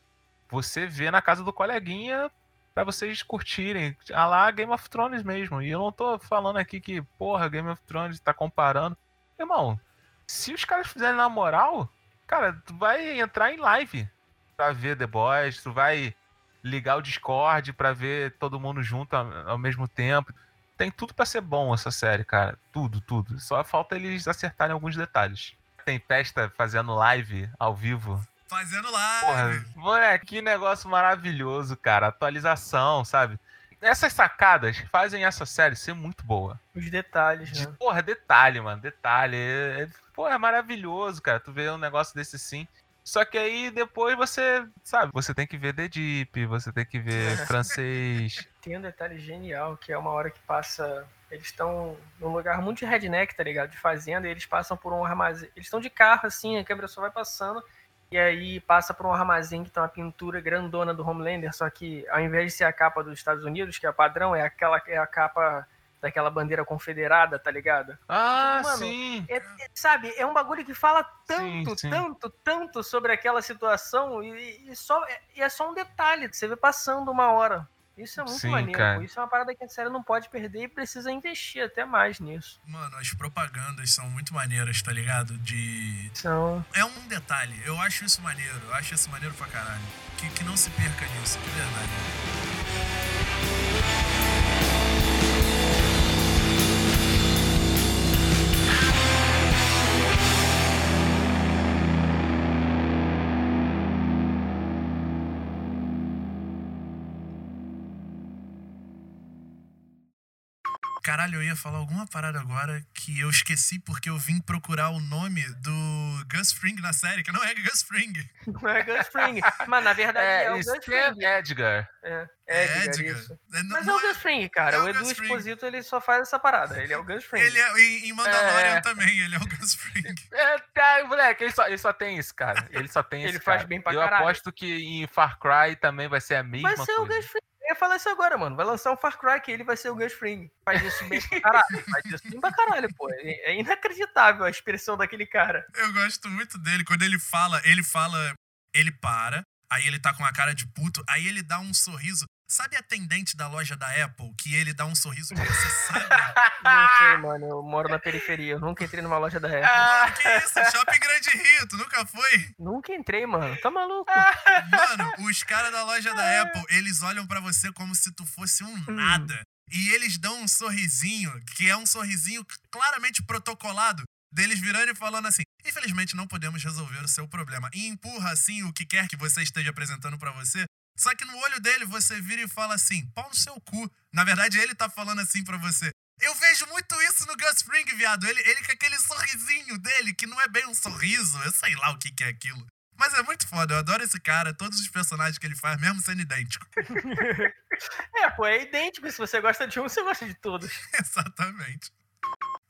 você ver na casa do coleguinha pra vocês curtirem. A lá Game of Thrones mesmo. E eu não tô falando aqui que, porra, Game of Thrones tá comparando. Irmão, se os caras fizerem na moral, cara, tu vai entrar em live pra ver The Boys, tu vai ligar o Discord pra ver todo mundo junto ao, mesmo tempo. Tem tudo pra ser bom essa série, cara. Tudo, tudo. Só falta eles acertarem alguns detalhes. Tem Testa fazendo live ao vivo Fazendo live. Porra, moleque, que negócio maravilhoso, cara. Atualização, sabe? Essas sacadas fazem essa série ser muito boa. Os detalhes, De, né? porra, detalhe, mano. Detalhe. É, é- porra, é maravilhoso, cara. Tu vê um negócio desse assim. Só que aí depois você, sabe, você tem que ver The Deep, você tem que ver francês. Tem um detalhe genial, que é uma hora que passa. Eles estão num lugar muito de redneck, tá ligado? De fazenda, e eles passam por um armazém. Eles estão de carro, assim, a câmera só vai passando. E aí passa por um armazém que tem uma pintura grandona do Homelander, só que ao invés de ser a capa dos Estados Unidos, que é a padrão, é aquela é a capa daquela bandeira confederada, tá ligado? Ah, Mano, sim. É- é- sabe, é um bagulho que fala tanto, Sim, sim. tanto, tanto sobre aquela situação e, e só, e é só um detalhe, você vê passando uma hora. Isso é muito Sim, maneiro, cara. Isso é uma parada que a série não pode perder e precisa investir até mais nisso. Mano, as propagandas são muito maneiras, tá ligado? De. Então, É um detalhe. Eu acho isso maneiro. Eu acho isso maneiro pra caralho. Que, que não se perca nisso, de verdade. Caralho, eu ia falar alguma parada agora que eu esqueci porque eu vim procurar o nome do Gus Fring na série, que não é Gus Fring. não é Gus Fring. Mas na verdade é, É, o Gus Stan Fring. Edgar. É, É Edgar, Edgar. isso. É, não- Mas é o Gus Fring, cara. é o o Edu. Exposito, ele só faz essa parada. Ele é o Gus Fring. Ele é, em, em Mandalorian É. também, ele é o Gus Fring. É, tá, moleque, ele só, ele só tem isso, cara. Ele só tem Ele isso. faz cara. bem pra Eu caralho. aposto que em Far Cry também vai ser a mesma Vai ser o coisa. Gus Fring. Eu ia falar isso agora, mano. Vai lançar um Far Cry que ele vai ser o Gus Fring. Faz isso bem pra caralho. Faz isso bem pra caralho, pô. É é inacreditável a expressão daquele cara. Eu gosto muito dele. Quando ele fala, ele fala, ele para, aí ele tá com a cara de puto, aí ele dá um sorriso. Sabe atendente da loja da Apple, que ele dá um sorriso que você sabe? Não sei, mano. Eu moro na periferia. Eu nunca entrei numa loja da Apple. Ah, que isso? Shopping Grande Rio, tu nunca foi? Nunca entrei, mano. Tá maluco? Mano, os caras da loja da Apple, eles olham pra você como se tu fosse um nada. E eles dão um sorrisinho, que é um sorrisinho claramente protocolado, deles virando e falando assim: infelizmente não podemos resolver o seu problema. E empurra assim o que quer que você esteja apresentando pra você Só que no olho dele você vira e fala assim, pau no seu cu. Na verdade, ele tá falando assim pra você. Eu vejo muito isso no Gus Fring, viado. Ele, ele com aquele sorrisinho dele, que não é bem um sorriso, eu sei lá o que, que é aquilo. Mas é muito foda, eu adoro esse cara, todos os personagens que ele faz, mesmo sendo idêntico. É, pô, é idêntico. Se você gosta de um, você gosta de todos. Exatamente.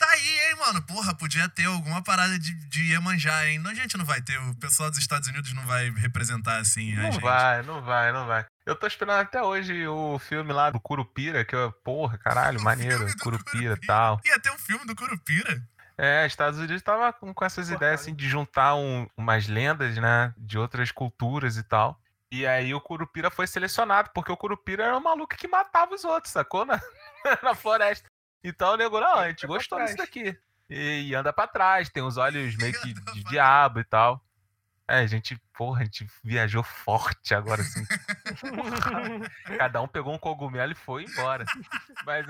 Tá aí, hein, mano? Porra, podia ter alguma parada de, de Iemanjá, hein? Não, a gente não vai ter, o pessoal dos Estados Unidos não vai representar assim a Não gente. vai, não vai, não vai. Eu tô esperando até hoje o filme lá do Curupira, que eu, porra, caralho, O maneiro, Curupira e tal. Ia ter um filme do Curupira. É, Estados Unidos tava com, com essas Porra, ideias assim de juntar um- umas lendas, né, de outras culturas e tal. E aí o Curupira foi selecionado, porque o Curupira era um maluco que matava os outros, sacou? Na, na floresta. Então o nego, não, a gente gostou disso daqui. E, e anda pra trás, tem os olhos meio que de diabo e tal. É, a gente, porra, a gente viajou forte agora, assim. Cada um pegou um cogumelo e foi embora. Mas